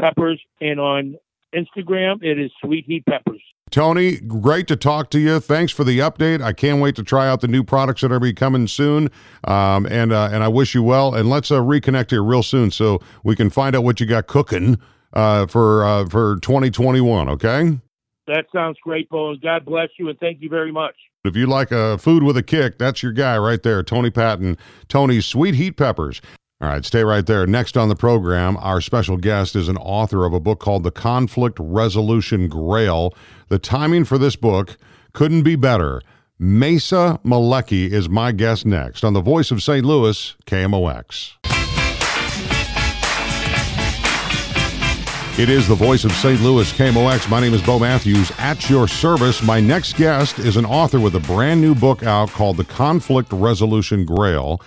Peppers, and on Instagram, it is Sweet Heat Peppers. Tony, great to talk to you. Thanks for the update. I can't wait to try out the new products that are be coming soon. Um, and uh, and I wish you well. And let's uh, reconnect here real soon so we can find out what you got cooking uh, for uh, for 2021. Okay. That sounds great, Bo, and God bless you, and thank you very much. If you like a food with a kick, that's your guy right there, Tony Patton. Tony's Sweet Heat Peppers. All right, stay right there. Next on the program, our special guest is an author of a book called The Conflict Resolution Grail. The timing for this book couldn't be better. Mesa Malecki is my guest next on the voice of St. Louis, KMOX. It is the voice of St. Louis, KMOX. My name is Bo Matthews. At your service, my next guest is an author with a brand new book out called The Conflict Resolution Grail.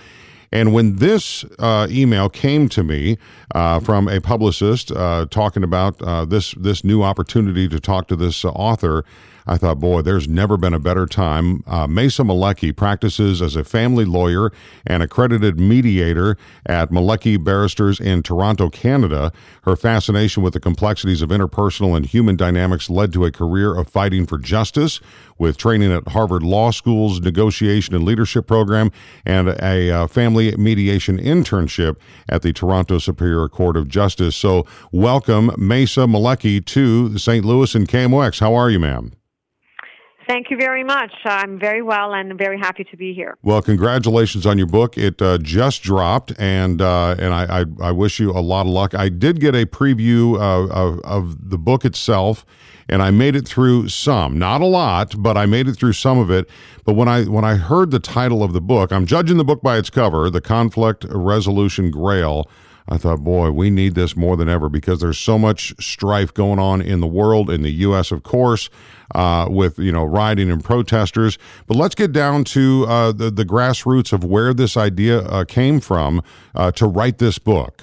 And when this uh, email came to me uh, from a publicist uh, talking about uh, this this new opportunity to talk to this uh, author, I thought, boy, there's never been a better time. Uh, Mesa Malecki practices as a family lawyer and accredited mediator at Malecki Barristers in Toronto, Canada. Her fascination with the complexities of interpersonal and human dynamics led to a career of fighting for justice, with training at Harvard Law School's negotiation and leadership program and a uh, family mediation internship at the Toronto Superior Court of Justice. So, welcome, Mesa Malecki, to St. Louis and KMOX. How are you, ma'am? Thank you very much. I'm very well and very happy to be here. Well, congratulations on your book. It uh, just dropped, and uh, and I, I, I wish you a lot of luck. I did get a preview uh, of, of the book itself, and I made it through some, not a lot, but I made it through some of it. But when I when I heard the title of the book, I'm judging the book by its cover, "The Conflict Resolution Grail." I thought, boy, we need this more than ever because there's so much strife going on in the world, in the U.S., of course, uh, with you know rioting and protesters. But let's get down to uh, the the grassroots of where this idea uh, came from uh, to write this book.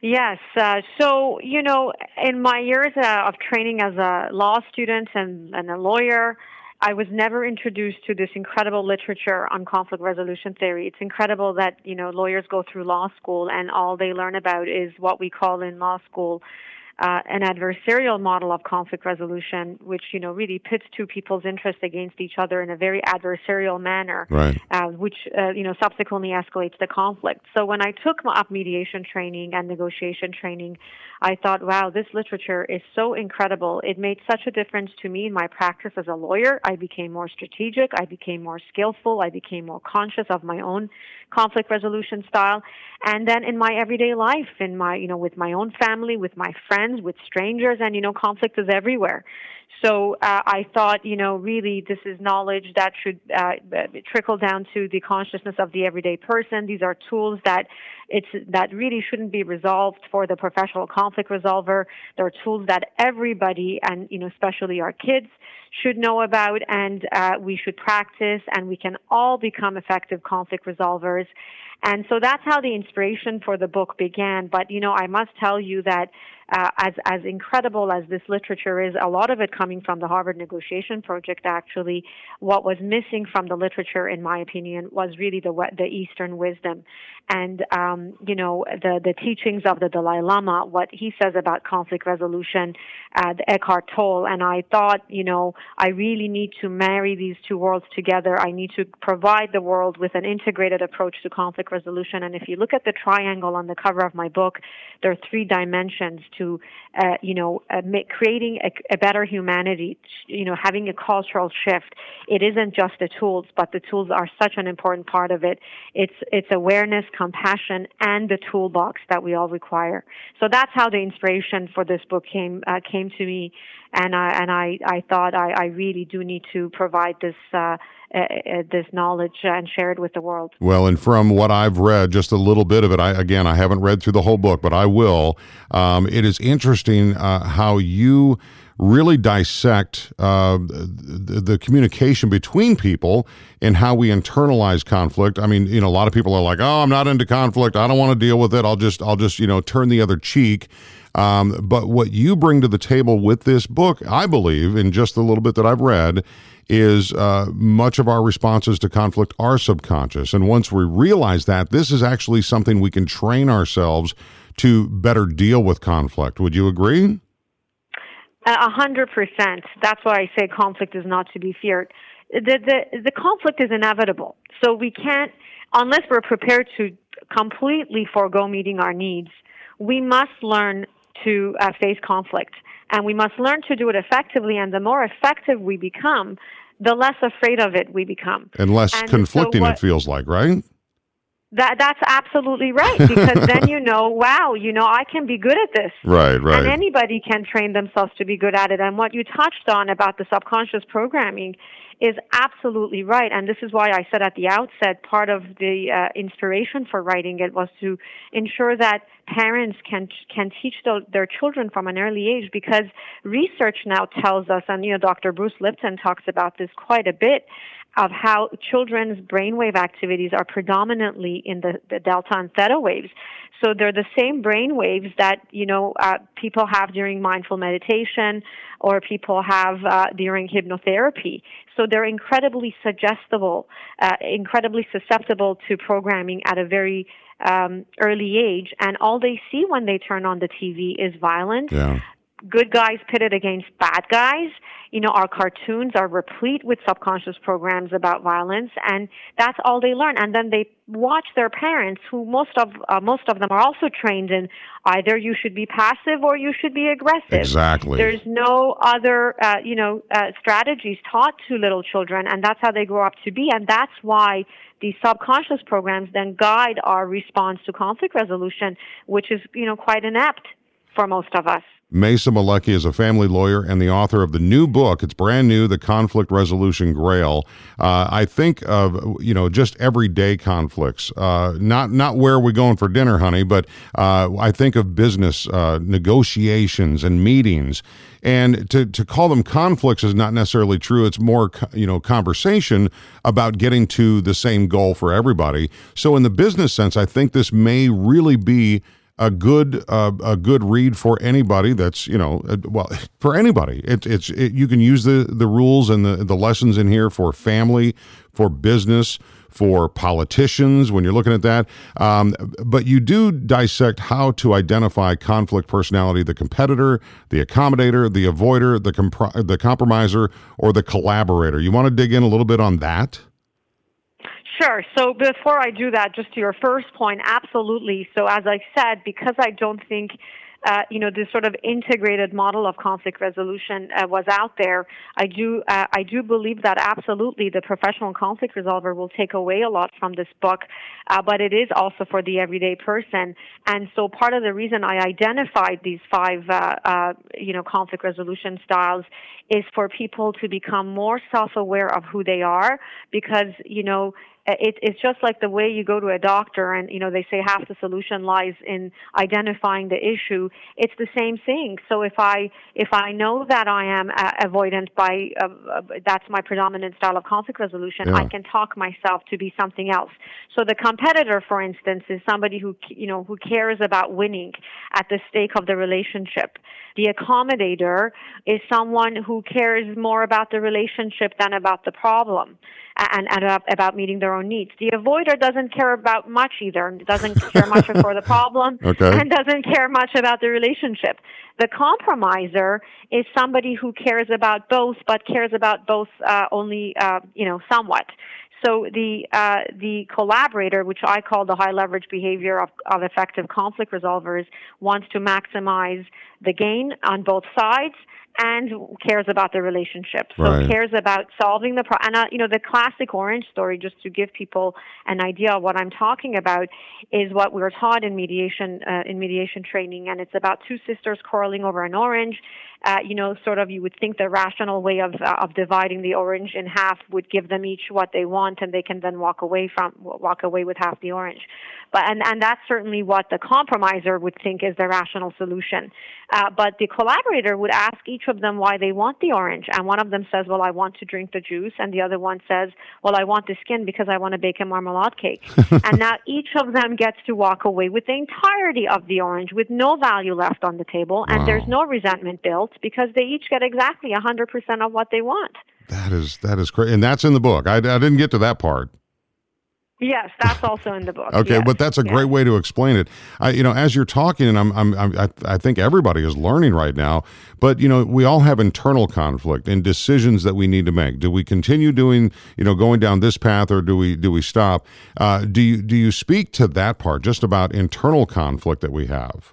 Yes. Uh, so, you know, in my years uh, of training as a law student and, and a lawyer, I was never introduced to this incredible literature on conflict resolution theory. It's incredible that, you know, lawyers go through law school and all they learn about is what we call in law school uh, an adversarial model of conflict resolution, which you know really pits two people's interests against each other in a very adversarial manner, right. uh, which uh, you know subsequently escalates the conflict. So when I took up mediation training and negotiation training, I thought, wow, this literature is so incredible. It made such a difference to me in my practice as a lawyer. I became more strategic. I became more skillful. I became more conscious of my own conflict resolution style. And then in my everyday life, in my, you know, with my own family, with my friends, with strangers, and, you know, conflict is everywhere. So uh, I thought, you know, really this is knowledge that should uh, trickle down to the consciousness of the everyday person. These are tools that it's that really shouldn't be resolved for the professional conflict resolver. There are tools that everybody, and you know, especially our kids, should know about, and uh, we should practice, and we can all become effective conflict resolvers. And so that's how the inspiration for the book began. But you know, I must tell you that uh, as as incredible as this literature is, a lot of it coming from the Harvard Negotiation Project. Actually, what was missing from the literature, in my opinion, was really the the Eastern wisdom, and um, you know the the teachings of the Dalai Lama, what he says about conflict resolution, uh, the Eckhart Tolle. And I thought, you know, I really need to marry these two worlds together. I need to provide the world with an integrated approach to conflict resolution. And if you look at the triangle on the cover of my book, there are three dimensions to, uh, you know, uh, creating a, a, better humanity, you know, having a cultural shift. It isn't just the tools, but the tools are such an important part of it. It's, it's awareness, compassion, and the toolbox that we all require. So that's how the inspiration for this book came, uh, came to me. And I, and I, I thought I, I really do need to provide this, uh, uh, uh, this knowledge and share it with the world. Well, and from what I've read, just a little bit of it. I, again, I haven't read through the whole book, but I will. Um, it is interesting uh, how you really dissect uh, the, the, communication between people and how we internalize conflict. I mean, you know, a lot of people are like, "Oh, I'm not into conflict. I don't want to deal with it. I'll just, I'll just, you know, turn the other cheek." Um, but what you bring to the table with this book, I believe, in just the little bit that I've read, is uh, much of our responses to conflict are subconscious. And once we realize that, this is actually something we can train ourselves to better deal with conflict. Would you agree? A hundred percent. That's why I say conflict is not to be feared. The, the, the conflict is inevitable. So we can't, unless we're prepared to completely forego meeting our needs, we must learn to uh, face conflict. And we must learn to do it effectively. And the more effective we become, the less afraid of it we become. And less and conflicting, so what, it feels like, right? That that's absolutely right because then you know, wow, you know, I can be good at this. Right, right. And anybody can train themselves to be good at it. And what you touched on about the subconscious programming is absolutely right. And this is why I said at the outset, part of the uh, inspiration for writing it was to ensure that parents can can teach the, their children from an early age because research now tells us, and you know, Dr. Bruce Lipton talks about this quite a bit, of how children's brainwave activities are predominantly in the, the delta and theta waves. So they're the same brain waves that you know uh, people have during mindful meditation or people have uh, during hypnotherapy. So they're incredibly suggestible, uh, incredibly susceptible to programming at a very um, early age, and all they see when they turn on the TV is violence. Yeah. Good guys pitted against bad guys. You know, our cartoons are replete with subconscious programs about violence, and that's all they learn. And then they watch their parents, who most of uh, most of them are also trained in either you should be passive or you should be aggressive. Exactly. There's no other, uh, you know, uh, strategies taught to little children, and that's how they grow up to be. And that's why these subconscious programs then guide our response to conflict resolution, which is, you know, quite inept for most of us. Maisa Malecki is a family lawyer and the author of the new book. It's brand new, The Conflict Resolution Grail. Uh, I think of you know just everyday conflicts, uh, not not where we're going for dinner, honey, but uh, I think of business uh, negotiations and meetings. And to, to call them conflicts is not necessarily true. It's more, you know, conversation about getting to the same goal for everybody. So in the business sense, I think this may really be a good uh, a good read for anybody that's you know uh, well for anybody. It, it's it, you can use the the rules and the the lessons in here for family for business for politicians when you're looking at that. Um, but you do dissect how to identify conflict personality the competitor the accommodator the avoider the compr- the compromiser or the collaborator. You want to dig in a little bit on that Sure. So before I do that, just to your first point, absolutely. So as I said, because I don't think uh, you know, this sort of integrated model of conflict resolution uh, was out there. I do, uh, I do believe that absolutely the professional conflict resolver will take away a lot from this book, uh, but it is also for the everyday person. And so part of the reason I identified these five, uh, uh, you know, conflict resolution styles is for people to become more self-aware of who they are, because you know it, it's just like the way you go to a doctor and you know they say half the solution lies in identifying the issue. It's the same thing. So if i if i know that i am uh, avoidant by uh, uh, that's my predominant style of conflict resolution yeah. i can talk myself to be something else. So the competitor for instance is somebody who you know who cares about winning at the stake of the relationship. The accommodator is someone who cares more about the relationship than about the problem and, and about meeting their own needs. The avoider doesn't care about much either, doesn't care much for the problem, okay. and doesn't care much about the relationship. The compromiser is somebody who cares about both, but cares about both uh, only, uh, you know, somewhat. So the uh, the collaborator, which I call the high leverage behavior of, of effective conflict resolvers, wants to maximize the gain on both sides and cares about the relationship. So right. cares about solving the problem. And uh, you know, the classic orange story, just to give people an idea of what I'm talking about, is what we were taught in mediation uh, in mediation training, and it's about two sisters quarreling over an orange. Uh, you know, sort of, you would think the rational way of uh, of dividing the orange in half would give them each what they want, and they can then walk away from walk away with half the orange. But and and that's certainly what the compromiser would think is the rational solution. Uh, but the collaborator would ask each of them why they want the orange, and one of them says, "Well, I want to drink the juice," and the other one says, "Well, I want the skin because I want to bake a marmalade cake." and now each of them gets to walk away with the entirety of the orange, with no value left on the table, and wow. there's no resentment built because they each get exactly 100% of what they want. That is that is crazy, and that's in the book. I, I didn't get to that part. Yes, that's also in the book. okay, yes. but that's a great way to explain it. I, you know, as you're talking, and I'm, I'm, I'm I, I think everybody is learning right now. But you know, we all have internal conflict and decisions that we need to make. Do we continue doing, you know, going down this path, or do we do we stop? Uh, do you do you speak to that part, just about internal conflict that we have?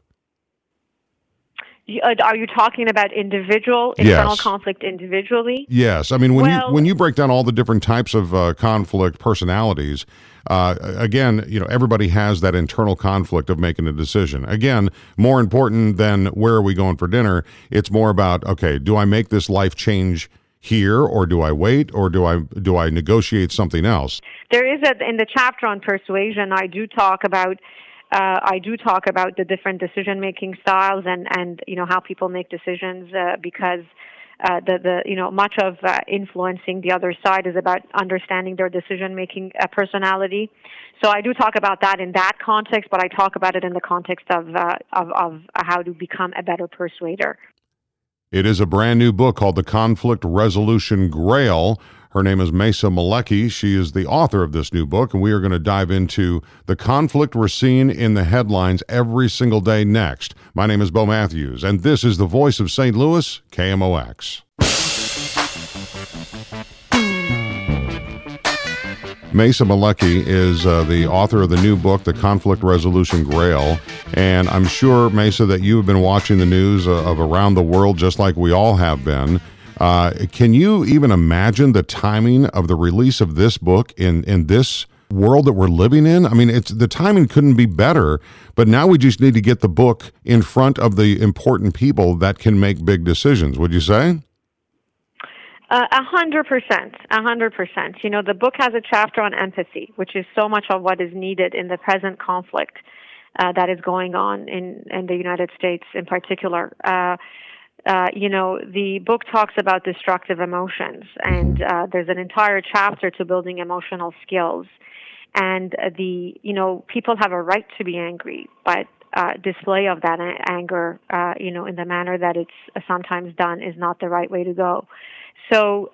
Uh, are you talking about individual internal yes. conflict individually? Yes, I mean when well, you when you break down all the different types of uh, conflict personalities, uh, again, you know everybody has that internal conflict of making a decision. Again, more important than where are we going for dinner? It's more about okay, do I make this life change here, or do I wait, or do I do I negotiate something else? There is a in the chapter on persuasion. I do talk about uh, I do talk about the different decision making styles and and you know how people make decisions uh, because uh, the the you know much of uh, influencing the other side is about understanding their decision making uh, personality. So I do talk about that in that context, but I talk about it in the context of uh, of, of how to become a better persuader. It is a brand new book called The Conflict Resolution Grail. Her name is Mesa Malecki. She is the author of this new book, and we are going to dive into the conflict we're seeing in the headlines every single day next. My name is Bo Matthews, and this is the voice of St. Louis, KMOX. Mesa Malecki is uh, the author of the new book, The Conflict Resolution Grail. And I'm sure, Mesa, that you have been watching the news uh, of around the world just like we all have been. Uh, can you even imagine the timing of the release of this book in, in this world that we're living in? I mean, it's the timing couldn't be better, but now we just need to get the book in front of the important people that can make big decisions. Would you say? Uh, a hundred percent, a hundred percent. You know, the book has a chapter on empathy, which is so much of what is needed in the present conflict uh, that is going on in in the United States, in particular. Uh, uh, you know, the book talks about destructive emotions, and uh, there's an entire chapter to building emotional skills. And uh, the, you know, people have a right to be angry, but uh, display of that anger, uh, you know, in the manner that it's sometimes done is not the right way to go. So,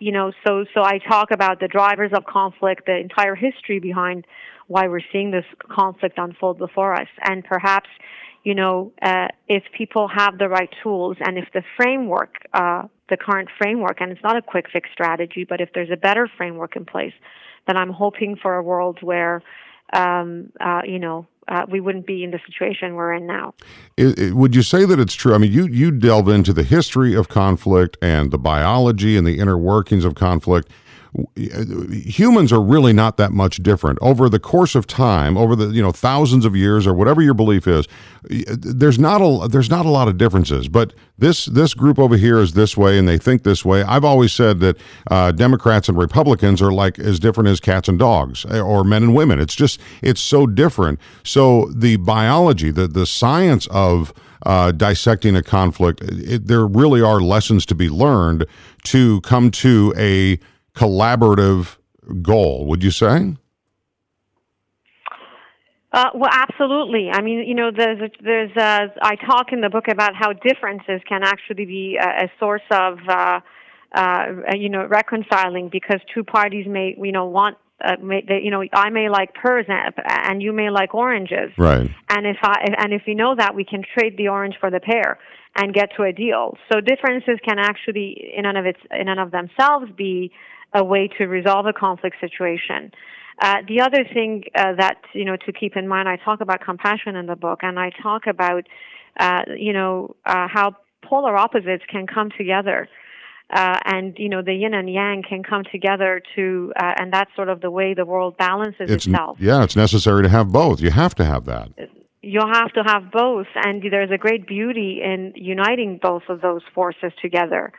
you know, so so I talk about the drivers of conflict, the entire history behind why we're seeing this conflict unfold before us, and perhaps, you know, uh, if people have the right tools and if the framework, uh, the current framework, and it's not a quick fix strategy, but if there's a better framework in place, then I'm hoping for a world where, um, uh, you know, uh, we wouldn't be in the situation we're in now. It, it, would you say that it's true? I mean, you you delve into the history of conflict and the biology and the inner workings of conflict humans are really not that much different. Over the course of time over the you know thousands of years or whatever your belief is there's not a there's not a lot of differences. But this this group over here is this way and they think this way. I've always said that uh, democrats and republicans are like as different as cats and dogs eh, or men and women. It's just it's so different. So the biology the the science of uh, dissecting a conflict, it, there really are lessons to be learned to come to a collaborative goal, would you say? Uh, well, absolutely. I mean, you know, there's a, there's a, I talk in the book about how differences can actually be a, a source of, uh, uh, you know, reconciling because two parties may, you know, want, uh, may, they, you know, I may like pears and, and you may like oranges. Right. And if I and if we know that, we can trade the orange for the pear and get to a deal. So differences can actually, in and of its, in and of themselves, be a way to resolve a conflict situation. Uh, the other thing uh, that you know to keep in mind, I talk about compassion in the book, and I talk about uh, you know uh, how polar opposites can come together, uh, and you know the yin and yang can come together to, uh, and that's sort of the way the world balances it's, itself. Yeah, it's necessary to have both. You have to have that. You have to have both, and there's a great beauty in uniting both of those forces together.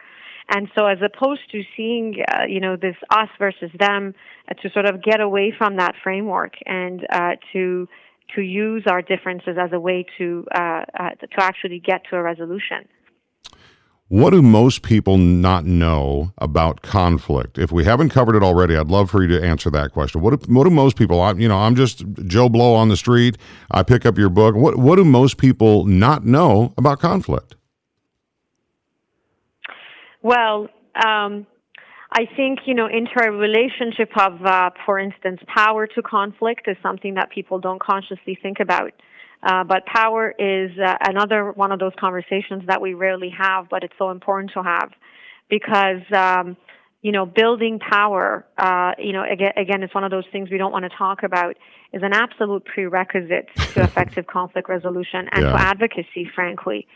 And so, as opposed to seeing, uh, you know, this us versus them, uh, to sort of get away from that framework and uh, to to use our differences as a way to uh, uh, to actually get to a resolution. What do most people not know about conflict? If we haven't covered it already, I'd love for you to answer that question. What do, what do most people? I, you know, I'm just Joe Blow on the street. I pick up your book. What what do most people not know about conflict? Well, um, I think, you know, interrelationship of, uh, for instance, power to conflict is something that people don't consciously think about. Uh, but power is uh, another one of those conversations that we rarely have, but it's so important to have because, um, you know, building power, uh, you know, again, again, it's one of those things we don't want to talk about, is an absolute prerequisite to effective conflict resolution and yeah. to advocacy, frankly.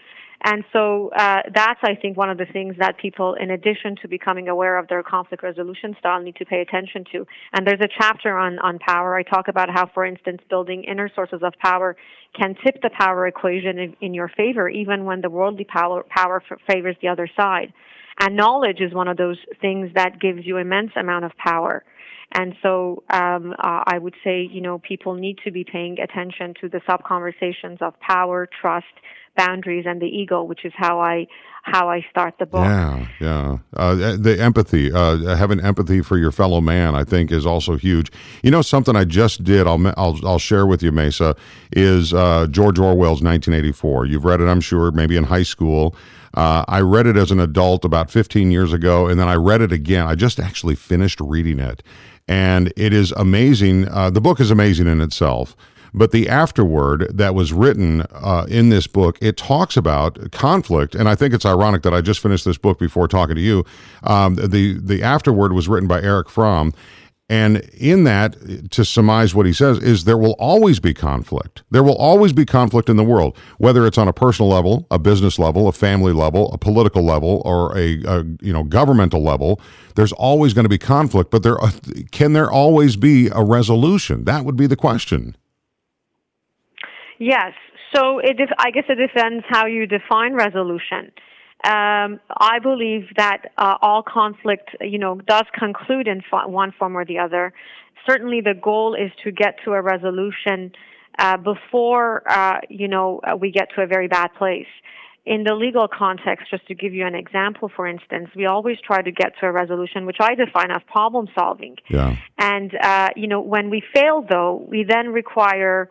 And so uh, that's, I think, one of the things that people, in addition to becoming aware of their conflict resolution style, need to pay attention to. And there's a chapter on, on power. I talk about how, for instance, building inner sources of power can tip the power equation in, in your favor, even when the worldly power, power favors the other side. And knowledge is one of those things that gives you immense amount of power. And so um, uh, I would say, you know, people need to be paying attention to the sub conversations of power, trust, boundaries and the ego, which is how I how I start the book. Yeah, yeah. Uh, the empathy, uh, having empathy for your fellow man, I think, is also huge. You know, something I just did. I'll I'll, I'll share with you, Mesa, is uh, George Orwell's 1984. You've read it, I'm sure, maybe in high school. Uh, I read it as an adult about 15 years ago, and then I read it again. I just actually finished reading it, and it is amazing. Uh, the book is amazing in itself. But the afterword that was written uh, in this book, it talks about conflict, and I think it's ironic that I just finished this book before talking to you. Um, the the afterword was written by Erich Fromm, and in that, to surmise what he says, is there will always be conflict. There will always be conflict in the world, whether it's on a personal level, a business level, a family level, a political level, or a, a you know governmental level. There's always going to be conflict, but there can there always be a resolution? That would be the question. Yes. So it, I guess it depends how you define resolution. Um, I believe that uh, all conflict, you know, does conclude in fo- one form or the other. Certainly, the goal is to get to a resolution uh, before, uh, you know, uh, we get to a very bad place. In the legal context, just to give you an example, for instance, we always try to get to a resolution, which I define as problem solving. Yeah. And, uh, you know, when we fail, though, we then require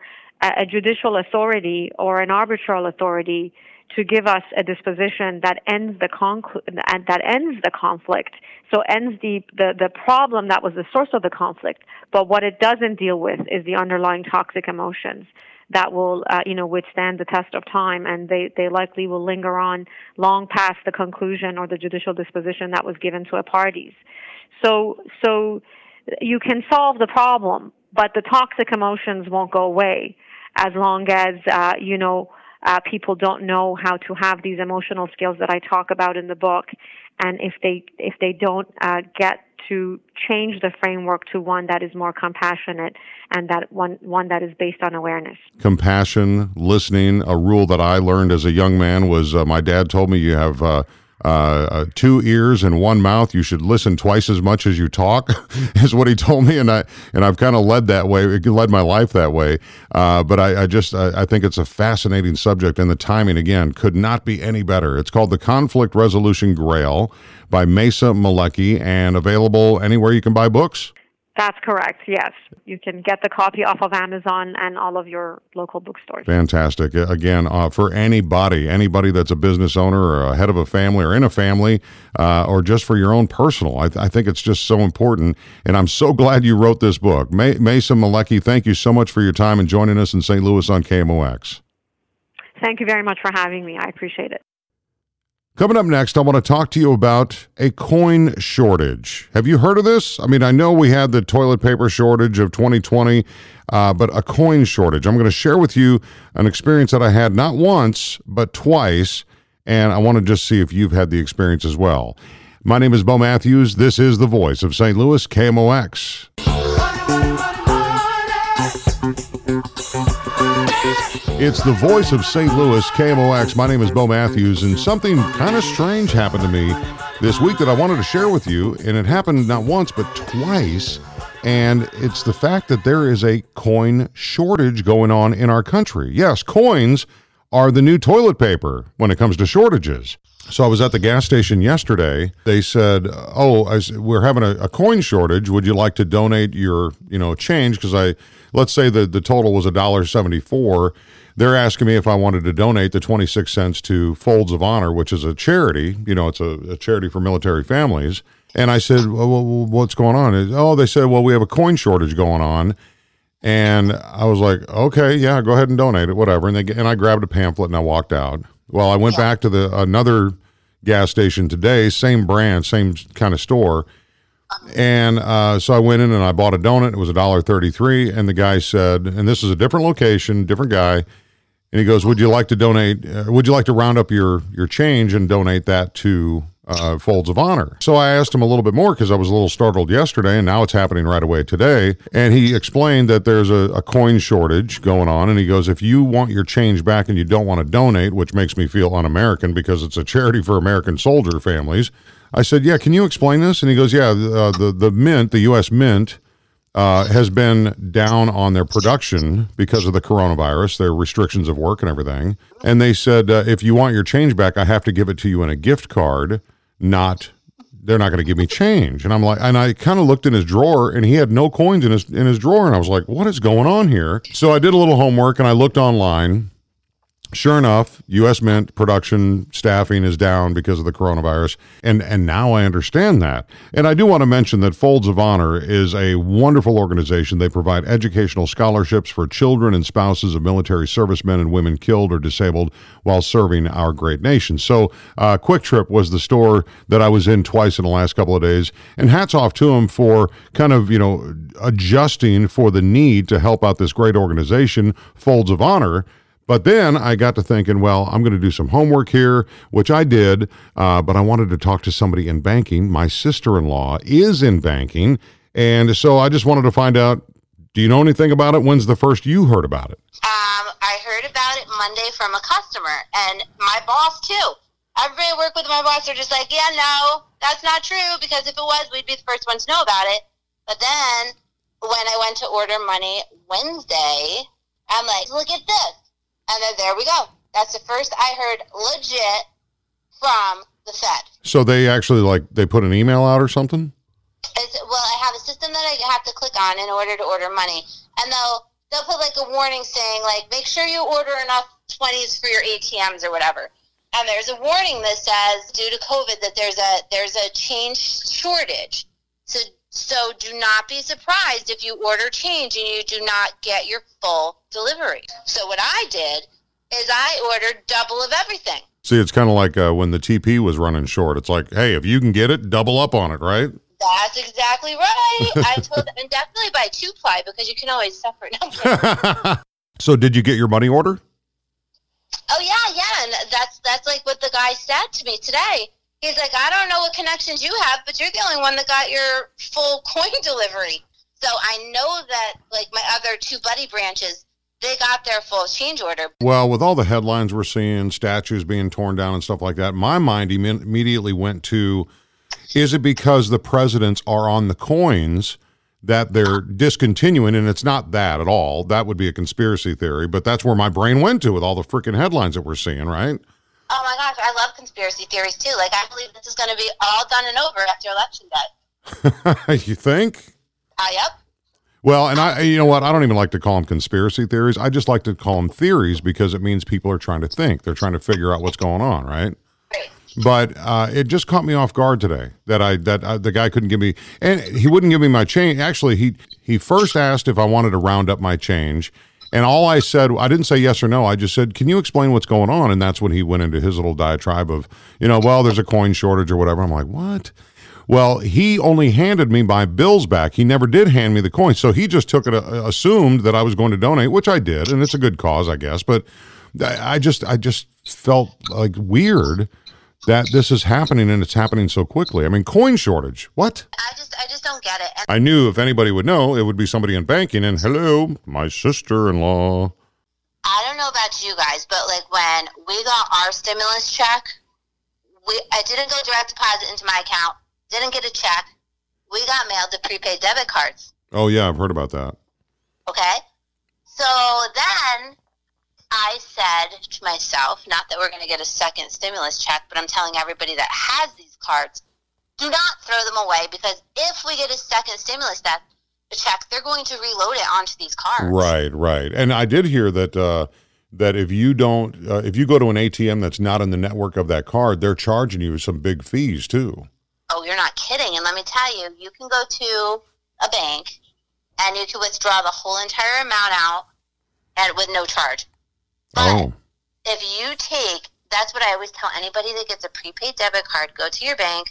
a, judicial authority or an arbitral authority to give us a disposition that ends the conclu- that ends the conflict. So ends the, the the problem that was the source of the conflict. But what it doesn't deal with is the underlying toxic emotions that will uh, you know withstand the test of time, and they they likely will linger on long past the conclusion or the judicial disposition that was given to a parties. So so you can solve the problem, but the toxic emotions won't go away as long as uh, you know uh, people don't know how to have these emotional skills that I talk about in the book, and if they if they don't uh, get to change the framework to one that is more compassionate and that one one that is based on awareness. Compassion, listening. A rule that I learned as a young man was uh, my dad told me you have uh, uh, two ears and one mouth. You should listen twice as much as you talk, is what he told me, and I and I've kind of led that way, led my life that way. Uh, but I, I just I, I, think it's a fascinating subject, and the timing again could not be any better. It's called the Conflict Resolution Grail by Mesa Malecki, and available anywhere you can buy books. That's correct. Yes, you can get the copy off of Amazon and all of your local bookstores. Fantastic. Again, uh, for anybody, anybody that's a business owner or a head of a family or in a family, uh, or just for your own personal, I, th- I, think it's just so important. And I'm so glad you wrote this book, May- Mesa Malecki. Thank you so much for your time and joining us in St. Louis on KMOX. Thank you very much for having me. I appreciate it. Coming up next, I want to talk to you about a coin shortage. Have you heard of this? I mean, I know we had the toilet paper shortage of 2020, uh, but a coin shortage. I'm going to share with you an experience that I had not once, but twice, and I want to just see if you've had the experience as well. My name is Bo Matthews. This is the voice of St. Louis, KMOX. It's the voice of St. Louis, KMOX. My name is Bo Matthews, and something kind of strange happened to me this week that I wanted to share with you. And it happened not once, but twice. And it's the fact that there is a coin shortage going on in our country. Yes, coins are the new toilet paper when it comes to shortages. So I was at the gas station yesterday. They said, "Oh, I, we're having a, a, coin shortage. Would you like to donate your, you know, change? Because I, let's say the the total was a dollar seventy four. They're asking me if I wanted to donate the twenty six cents to Folds of Honor, which is a charity. You know, it's a, a charity for military families. And I said, well, what's going on? oh, they said, well, we have a coin shortage going on. And I was like, okay, yeah, go ahead and donate it, whatever. And they and I grabbed a pamphlet and I walked out. Well, I went yeah. back to the another gas station today, same brand, same kind of store. And uh, so I went in and I bought a donut. It was a dollar thirty-three, and the guy said, and this is a different location, different guy, and he goes, "Would you like to donate? Uh, would you like to round up your your change and donate that to uh, Folds of Honor. So I asked him a little bit more because I was a little startled yesterday, and now it's happening right away today. And he explained that there's a, a coin shortage going on. And he goes, if you want your change back and you don't want to donate, which makes me feel un American because it's a charity for American soldier families. I said, yeah, can you explain this? And he goes, yeah, uh, the, the Mint, the U.S. Mint, uh, has been down on their production because of the coronavirus, their restrictions of work and everything. And they said, uh, if you want your change back, I have to give it to you in a gift card not they're not going to give me change. And I'm like, and I kind of looked in his drawer and he had no coins in his in his drawer. And I was like, what is going on here? So I did a little homework and I looked online Sure enough, U.S. Mint production staffing is down because of the coronavirus, and and now I understand that. And I do want to mention that Folds of Honor is a wonderful organization. They provide educational scholarships for children and spouses of military servicemen and women killed or disabled while serving our great nation. So, uh, Kwik Trip was the store that I was in twice in the last couple of days, and hats off to them for kind of you know adjusting for the need to help out this great organization, Folds of Honor but then I got to thinking, well, I'm going to do some homework here, which I did, uh, but I wanted to talk to somebody in banking. My sister in law is in banking. And so I just wanted to find out do you know anything about it? When's the first you heard about it? Um, I heard about it Monday from a customer and my boss, too. Everybody I work with my boss are just like, yeah, no, that's not true because if it was, we'd be the first ones to know about it. But then when I went to order money Wednesday, I'm like, look at this and then there we go. That's the first I heard legit from the Fed. So they actually like they put an email out or something? It's, well, I have a system that I have to click on in order to order money, and they'll they'll put like a warning saying like, make sure you order enough 20s for your ATMs or whatever. And there's a warning that says due to COVID that there's a there's a change shortage. So so do not be surprised if you order change and you do not get your full delivery. So what I did is I ordered double of everything. See, it's kind of like uh, when the TP was running short. It's like, hey, if you can get it, double up on it, right? That's exactly right. I told them, and definitely buy two ply because you can always separate them. so, did you get your money order? Oh yeah, yeah, and that's that's like what the guy said to me today. He's like, I don't know what connections you have, but you're the only one that got your full coin delivery. So I know that like my other two buddy branches, they got their full change order. Well, with all the headlines we're seeing, statues being torn down and stuff like that, my mind imme- immediately went to is it because the presidents are on the coins that they're discontinuing? And it's not that at all. That would be a conspiracy theory, but that's where my brain went to with all the freaking headlines that we're seeing, right? Oh my gosh, I love conspiracy theories too. Like I believe this is going to be all done and over after election day. you think? Uh, yep. Well, and I, you know what? I don't even like to call them conspiracy theories. I just like to call them theories because it means people are trying to think. They're trying to figure out what's going on, right? Right. But uh, it just caught me off guard today that I that uh, the guy couldn't give me, and he wouldn't give me my change. Actually, he he first asked if I wanted to round up my change, and all I said, I didn't say yes or no. I just said, "Can you explain what's going on?" And that's when he went into his little diatribe of, you know, well, there's a coin shortage or whatever. I'm like, what? Well, he only handed me my bills back. He never did hand me the coin. So he just took it, uh, assumed that I was going to donate, which I did, and it's a good cause, I guess. But I I just, I just felt like weird that this is happening and it's happening so quickly. I mean, coin shortage. What? I just I just don't get it. And I knew if anybody would know, it would be somebody in banking. And hello, my sister-in-law. I don't know about you guys, but like when we got our stimulus check, we I didn't go direct deposit into my account, didn't get a check. We got mailed the prepaid debit cards. Oh yeah, I've heard about that. Okay? So then I said to myself, not that we're going to get a second stimulus check, but I'm telling everybody that has these cards, do not throw them away because if we get a second stimulus check, check they're going to reload it onto these cards. Right, right. And I did hear that uh, that if you don't, uh, if you go to an ATM that's not in the network of that card, they're charging you some big fees too. Oh, you're not kidding. And let me tell you, you can go to a bank and you can withdraw the whole entire amount out and with no charge. But Oh, if you take, that's what I always tell anybody that gets a prepaid debit card, go to your bank,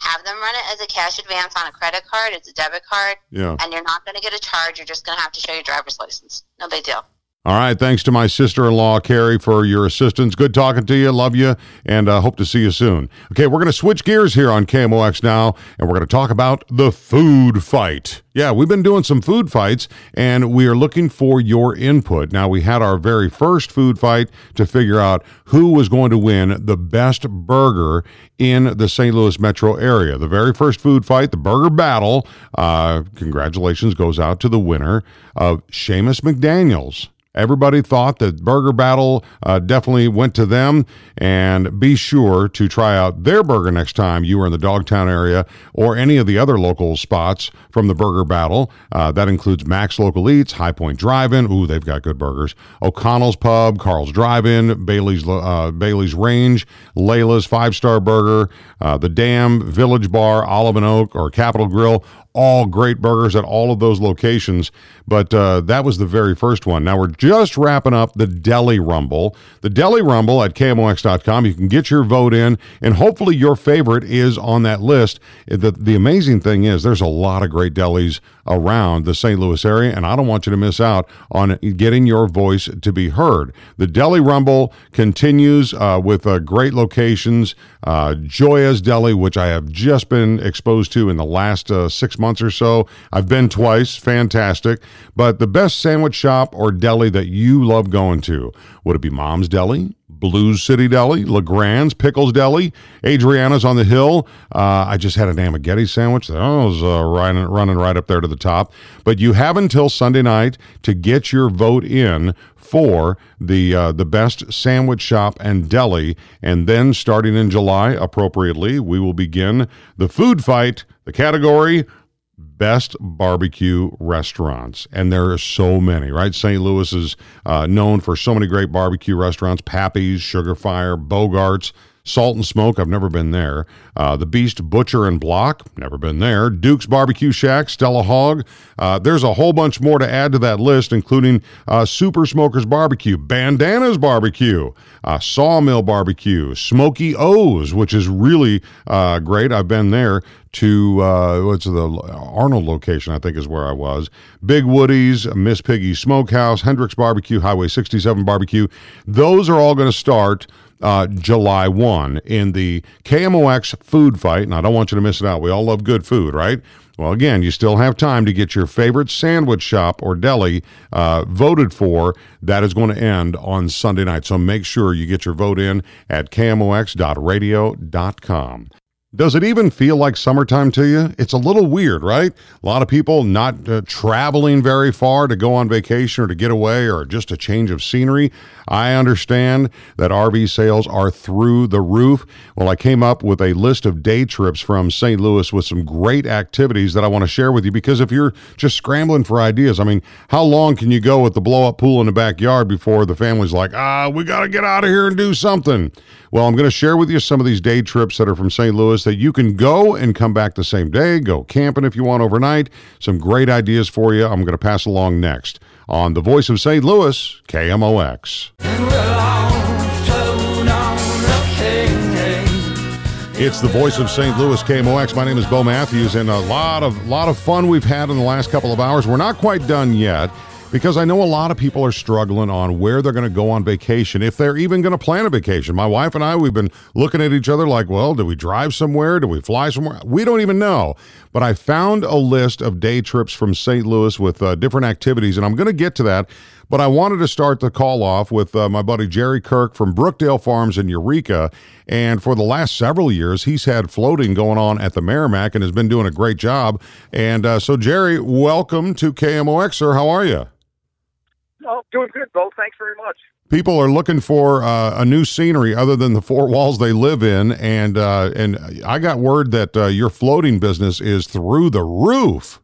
have them run it as a cash advance on a credit card, it's a debit card, yeah. and you're not going to get a charge. You're just going to have to show your driver's license. No big deal. All right. Thanks to my sister-in-law Carrie for your assistance. Good talking to you. Love you, and uh, hope to see you soon. Okay, we're going to switch gears here on KMOX now, and we're going to talk about the food fight. Yeah, we've been doing some food fights, and we are looking for your input. Now, we had our very first food fight to figure out who was going to win the best burger in the St. Louis metro area. The very first food fight, the burger battle. Uh, congratulations goes out to the winner of Seamus McDaniels. Everybody thought that Burger Battle uh, definitely went to them. And be sure to try out their burger next time you are in the Dogtown area or any of the other local spots from the Burger Battle. Uh, that includes Mac's Local Eats, High Point Drive-In. Ooh, they've got good burgers. O'Connell's Pub, Carl's Drive-In, Bailey's uh, Bailey's Range, Layla's Five Star Burger, uh, the Dam, Village Bar, Olive and Oak, or Capitol Grill all great burgers at all of those locations. But uh, that was the very first one. Now we're just wrapping up the Deli Rumble. The Deli Rumble at KMOX.com. You can get your vote in, and hopefully your favorite is on that list. The, the amazing thing is, there's a lot of great delis around the St. Louis area, and I don't want you to miss out on getting your voice to be heard. The Deli Rumble continues uh, with uh, great locations. Uh, Gioia's Deli, which I have just been exposed to in the last uh, six months or so. I've been twice, fantastic. But the best sandwich shop or deli that you love going to would it be Mom's Deli? Blues City Deli, LeGrand's, Pickles Deli, Adriana's on the Hill. Uh, I just had an Amighetti sandwich. That was uh, running, running right up there to the top. But you have until Sunday night to get your vote in for the uh, the best sandwich shop and deli, and then starting in July, appropriately, we will begin the food fight. The category best barbecue restaurants, and there are so many, right? St. Louis is uh, known for so many great barbecue restaurants Pappy's, Sugar Fire, Bogart's. Salt and Smoke, I've never been there. Uh, the Beast Butcher and Block, never been there. Duke's Barbecue Shack, Stellar Hog. Uh, there's a whole bunch more to add to that list, including uh, Super Smokers Barbecue, Bandanas Barbecue, uh, Sawmill Barbecue, Smoky O's, which is really uh, great. I've been there to uh, what's the Arnold location, I think is where I was. Big Woody's, Miss Piggy's Smokehouse, Hendricks Barbecue, Highway 67 Barbecue. Those are all going to start uh, July 1 in the KMOX food fight. And I don't want you to miss it out. We all love good food, right? Well, again, you still have time to get your favorite sandwich shop or deli uh, voted for. That is going to end on Sunday night. So make sure you get your vote in at kmox.radio.com. Does it even feel like summertime to you? It's a little weird, right? A lot of people not uh, traveling very far to go on vacation or to get away or just a change of scenery. I understand that RV sales are through the roof. Well, I came up with a list of day trips from St. Louis with some great activities that I want to share with you because if you're just scrambling for ideas, I mean, how long can you go with the blow up pool in the backyard before the family's like, ah, we got to get out of here and do something? Well, I'm going to share with you some of these day trips that are from St. Louis that you can go and come back the same day, go camping if you want overnight. Some great ideas for you. I'm going to pass along next on the voice of St. Louis, KMOX. It's the voice of St. Louis KMOX. My name is Bo Matthews, and a lot of lot of fun we've had in the last couple of hours. We're not quite done yet because I know a lot of people are struggling on where they're going to go on vacation, if they're even going to plan a vacation. My wife and I, we've been looking at each other like, well, do we drive somewhere? Do we fly somewhere? We don't even know. But I found a list of day trips from St. Louis with uh, different activities, and I'm going to get to that. But I wanted to start the call off with uh, my buddy Jerry Kirk from Brookdale Farms in Eureka. And for the last several years, he's had floating going on at the Meramec and has been doing a great job. And uh, so, Jerry, welcome to KMOX, sir. How are you? Oh, doing good, Bo. Thanks very much. People are looking for uh, a new scenery other than the four walls they live in, and uh, and I got word that uh, your floating business is through the roof.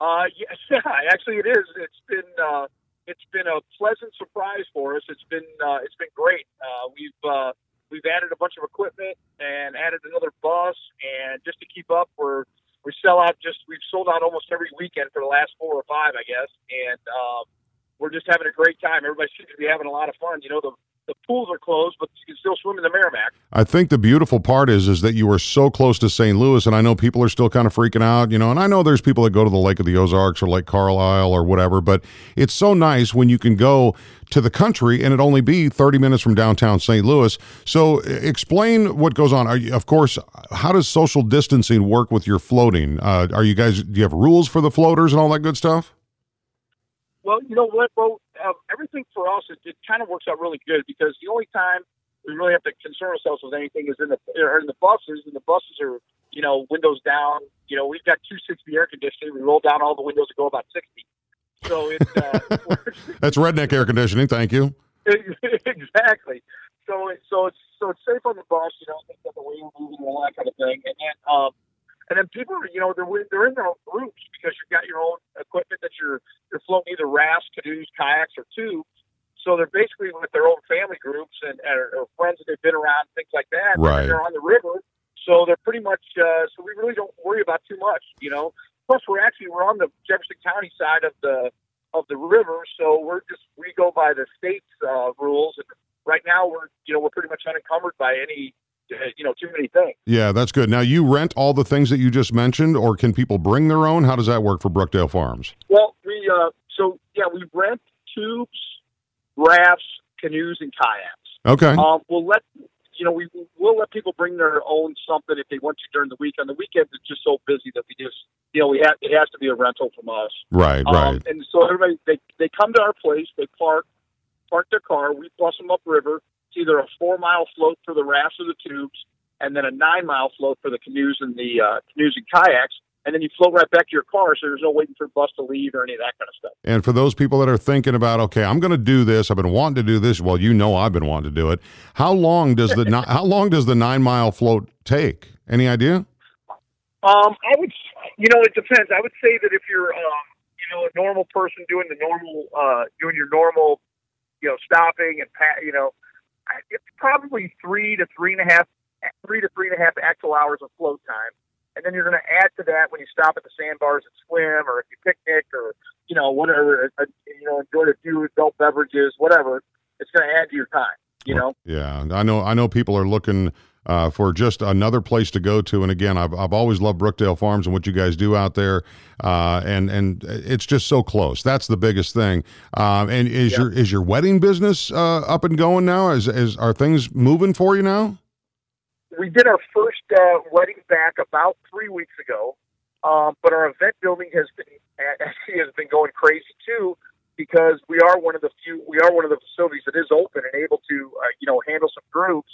Uh, yes, actually, it is. It's been uh, it's been a pleasant surprise for us. It's been uh, it's been great. Uh, we've uh, we've added a bunch of equipment and added another bus, and just to keep up, we're we sell out just we've sold out almost every weekend for the last four or five, I guess, and um, we're just having a great time. Everybody seems to be having a lot of fun. You know, the the pools are closed, but you can still swim in the Meramec. I think the beautiful part is is that you are so close to St. Louis, and I know people are still kind of freaking out, you know. And I know there's people that go to the Lake of the Ozarks or Lake Carlyle or whatever, but it's so nice when you can go to the country and it only be 30 minutes from downtown St. Louis. So explain what goes on. You, of course, how does social distancing work with your floating? Uh, are you guys do you have rules for the floaters and all that good stuff? Well, you know what, Bo? Uh, everything for us, it, it kind of works out really good because the only time we really have to concern ourselves with anything is in the or in the buses, and the buses are you know windows down. You know, we've got 260 air conditioning. We roll down all the windows to go about 60. So it's uh, that's redneck air conditioning. Thank you. exactly. So it's so it's so it's safe on the bus. You know, things like the way you're moving and all that kind of thing. And then um, and then people, are, you know, they're they're in their own groups because you've got your own equipment that you're you're floating either rafts, canoes, kayaks, or tubes. So they're basically with their own family groups and or, or friends that they've been around, things like that. Right. They're on the river, so they're pretty much. Uh, so we really don't worry about too much, you know. Plus, we're actually we're on the Jefferson County side of the of the river, so we're just we go by the state's uh, rules. And right now, we're you know we're pretty much unencumbered by any you know too many things. Yeah, that's good. Now you rent all the things that you just mentioned, or can people bring their own? How does that work for Brookdale Farms? Well, we uh, so yeah, we rent tubes, rafts, canoes, and kayaks. Okay. Um, we'll let you know we will let people bring their own something if they want to during the week. On the weekends, it's just so busy that we just you know we have it has to be a rental from us. Right, um, right. And so everybody they they come to our place, they park park their car, we bus them upriver it's either a four mile float for the rafts or the tubes, and then a nine mile float for the canoes and the uh, canoes and kayaks. And then you float right back to your car, so there's no waiting for the bus to leave or any of that kind of stuff. And for those people that are thinking about, okay, I'm going to do this. I've been wanting to do this. Well, you know, I've been wanting to do it. How long does the how long does the nine mile float take? Any idea? Um, I would You know, it depends. I would say that if you're, um, you know, a normal person doing the normal, uh, doing your normal, you know, stopping and pat, you know, it's probably three to three and a half, three to three and a half actual hours of float time. And then you're going to add to that when you stop at the sandbars and swim, or if you picnic, or you know whatever, uh, you know enjoy a few adult beverages, whatever. It's going to add to your time. You know. Yeah, I know. I know people are looking uh, for just another place to go to. And again, I've, I've always loved Brookdale Farms and what you guys do out there. Uh, and and it's just so close. That's the biggest thing. Um, and is your is your wedding business uh, up and going now? Is, is are things moving for you now? We did our first uh, wedding back about three weeks ago, um, but our event building has been actually has been going crazy too because we are one of the few we are one of the facilities that is open and able to uh, you know handle some groups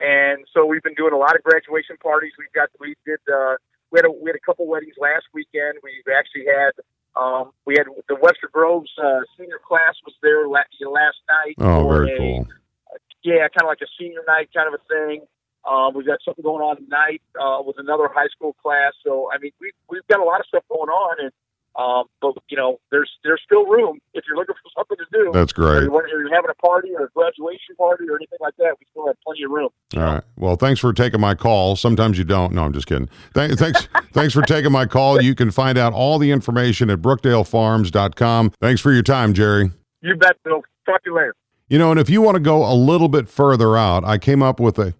and so we've been doing a lot of graduation parties. We've got we did uh, we had a we had a couple weddings last weekend. We've actually had um, we had the Webster Groves uh, senior class was there last, last night. Oh, very a, cool. Yeah, kind of like a senior night kind of a thing. Um, we've got something going on tonight uh, with another high school class. So I mean, we we've got a lot of stuff going on, and um, but you know, there's there's still room if you're looking for something to do. That's great. Or you're having a party or a graduation party or anything like that, we still have plenty of room. All right. Well, thanks for taking my call. Sometimes you don't. No, I'm just kidding. Th- thanks. thanks for taking my call. You can find out all the information at brookdalefarms.com. Thanks for your time, Jerry. You bet, Bill. Talk to you later. You know, and if you want to go a little bit further out, I came up with a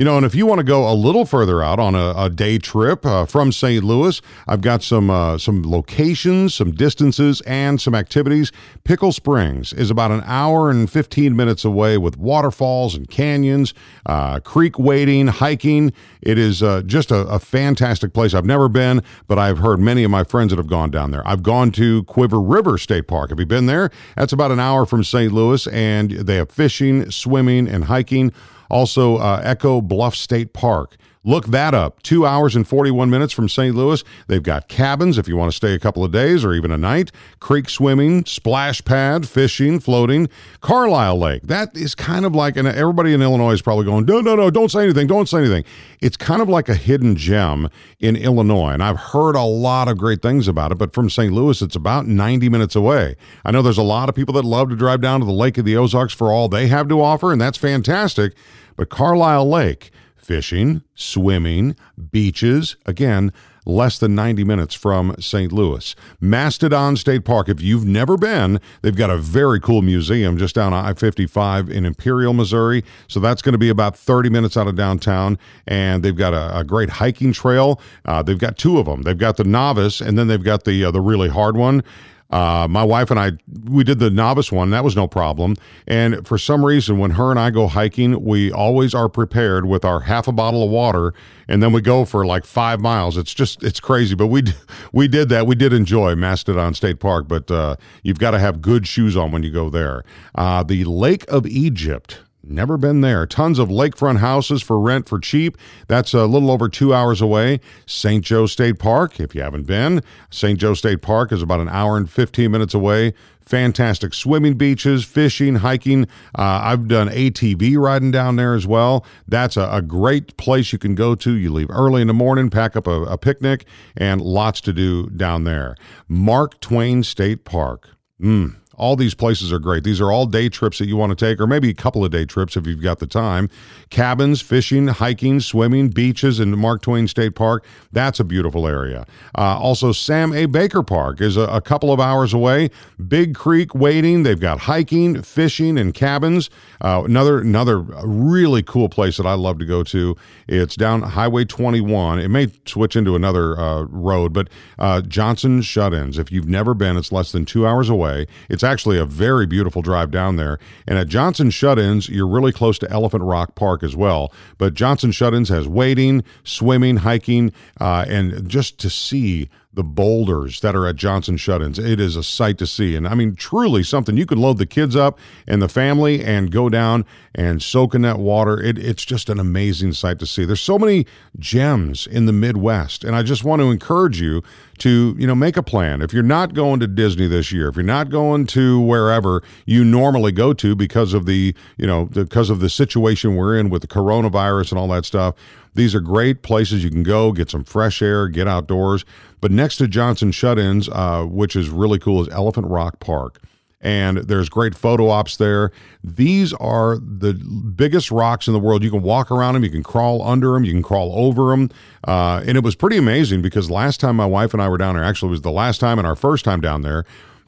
you know, and if you want to go a little further out on a, a day trip uh, from St. Louis, I've got some uh, some locations, some distances, and some activities. Pickle Springs is about an hour and 15 minutes away with waterfalls and canyons, uh, creek wading, hiking. It is uh, just a, a, fantastic place. I've never been, but I've heard many of my friends that have gone down there. I've gone to Cuivre River State Park. Have you been there? That's about an hour from St. Louis, and they have fishing, swimming, and hiking. Also, uh, Echo Bluff State Park. Look that up. Two hours and 41 minutes from St. Louis. They've got cabins if you want to stay a couple of days or even a night, creek swimming, splash pad, fishing, floating. Carlyle Lake. That is kind of like, and everybody in Illinois is probably going, no, no, no, don't say anything, don't say anything. It's kind of like a hidden gem in Illinois. And I've heard a lot of great things about it, but from St. Louis, it's about 90 minutes away. I know there's a lot of people that love to drive down to the Lake of the Ozarks for all they have to offer, and that's fantastic. But Carlyle Lake, fishing, swimming, beaches, again, less than 90 minutes from St. Louis. Mastodon State Park, if you've never been, they've got a very cool museum just down I 55 in Imperial, Missouri. So that's going to be about 30 minutes out of downtown. And they've got a, a great hiking trail. Uh, they've got two of them. They've got the novice, and then they've got the, uh, the really hard one. Uh, my wife and I, we did the novice one. That was no problem. And for some reason, when her and I go hiking, we always are prepared with our half a bottle of water, and then we go for like five miles. It's just it's crazy, but we we did that. We did enjoy Mastodon State Park, but uh, you've got to have good shoes on when you go there. Uh, the Lake of Egypt Never been there. Tons of lakefront houses for rent for cheap. That's a little over two hours away. St. Joe State Park, if you haven't been, St. Joe State Park is about an hour and 15 minutes away. Fantastic swimming beaches, fishing, hiking. Uh, I've done ATV riding down there as well. That's a, a, great place you can go to. You leave early in the morning, pack up a, a picnic, and lots to do down there. Mark Twain State Park. Mm, all these places are great. These are all day trips that you want to take, or maybe a couple of day trips if you've got the time. Cabins, fishing, hiking, swimming, beaches in Mark Twain State Park. That's a beautiful area. Uh, also, Sam A. Baker Park is a, a couple of hours away. Big Creek wading. They've got hiking, fishing, and cabins. Uh, another another really cool place that I love to go to. It's down Highway 21. It may switch into another uh, road, but uh, Johnson Shut-ins. If you've never been, it's less than two hours away. It's actually a very beautiful drive down there. And at Johnson Shut-ins, you're really close to Elephant Rock Park as well. But Johnson Shut-ins has wading, swimming, hiking, uh, and just to see the boulders that are at Johnson Shut-ins. It is a sight to see. And I mean, truly something you can load the kids up and the family and go down and soak in that water. It, it's just an amazing sight to see. There's so many gems in the Midwest. And I just want to encourage you to, you know, make a plan. If you're not going to Disney this year, if you're not going to wherever you normally go to because of the, you know, because of the situation we're in with the coronavirus and all that stuff, These are great places you can go, get some fresh air, get outdoors. But next to Johnson Shut Ins, uh, which is really cool, is Elephant Rock Park and there's great photo ops there. These are the biggest rocks in the world. You can walk around them, you can crawl under them, you can crawl over them. Uh, and it was pretty amazing because last time my wife and I were down there, actually, it was the last time and our first time down there.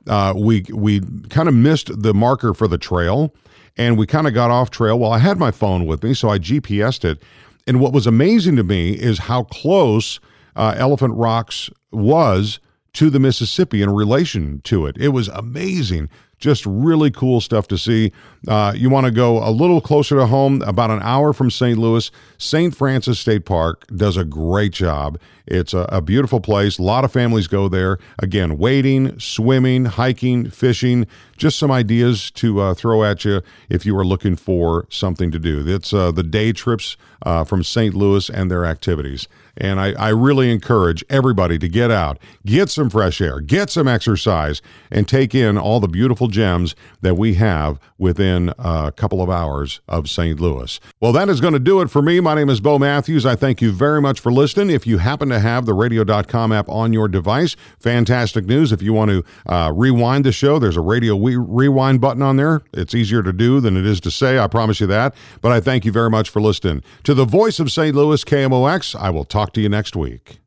Uh, we we kind of missed the marker for the trail, and we kind of got off trail. Well, I had my phone with me, so I GPSed it. And what was amazing to me is how close uh, Elephant Rocks was to the Mississippi in relation to it. It was amazing. Just really cool stuff to see. Uh, you want to go a little closer to home, about an hour from St. Louis. St. Francis State Park does a great job. It's a, a beautiful place. A lot of families go there. Again, wading, swimming, hiking, fishing. Just some ideas to uh, throw at you if you are looking for something to do. It's uh, the day trips uh, from St. Louis and their activities. And I, I really encourage everybody to get out, get some fresh air, get some exercise, and take in all the beautiful gems that we have within a couple of hours of St. Louis. Well, that is going to do it for me. My name is Bo Matthews. I thank you very much for listening. If you happen to have the radio.com app on your device, fantastic news. If you want to uh, rewind the show, there's a radio we- rewind button on there. It's easier to do than it is to say. I promise you that. But I thank you very much for listening. To the voice of St. Louis, KMOX, I will talk to you next week.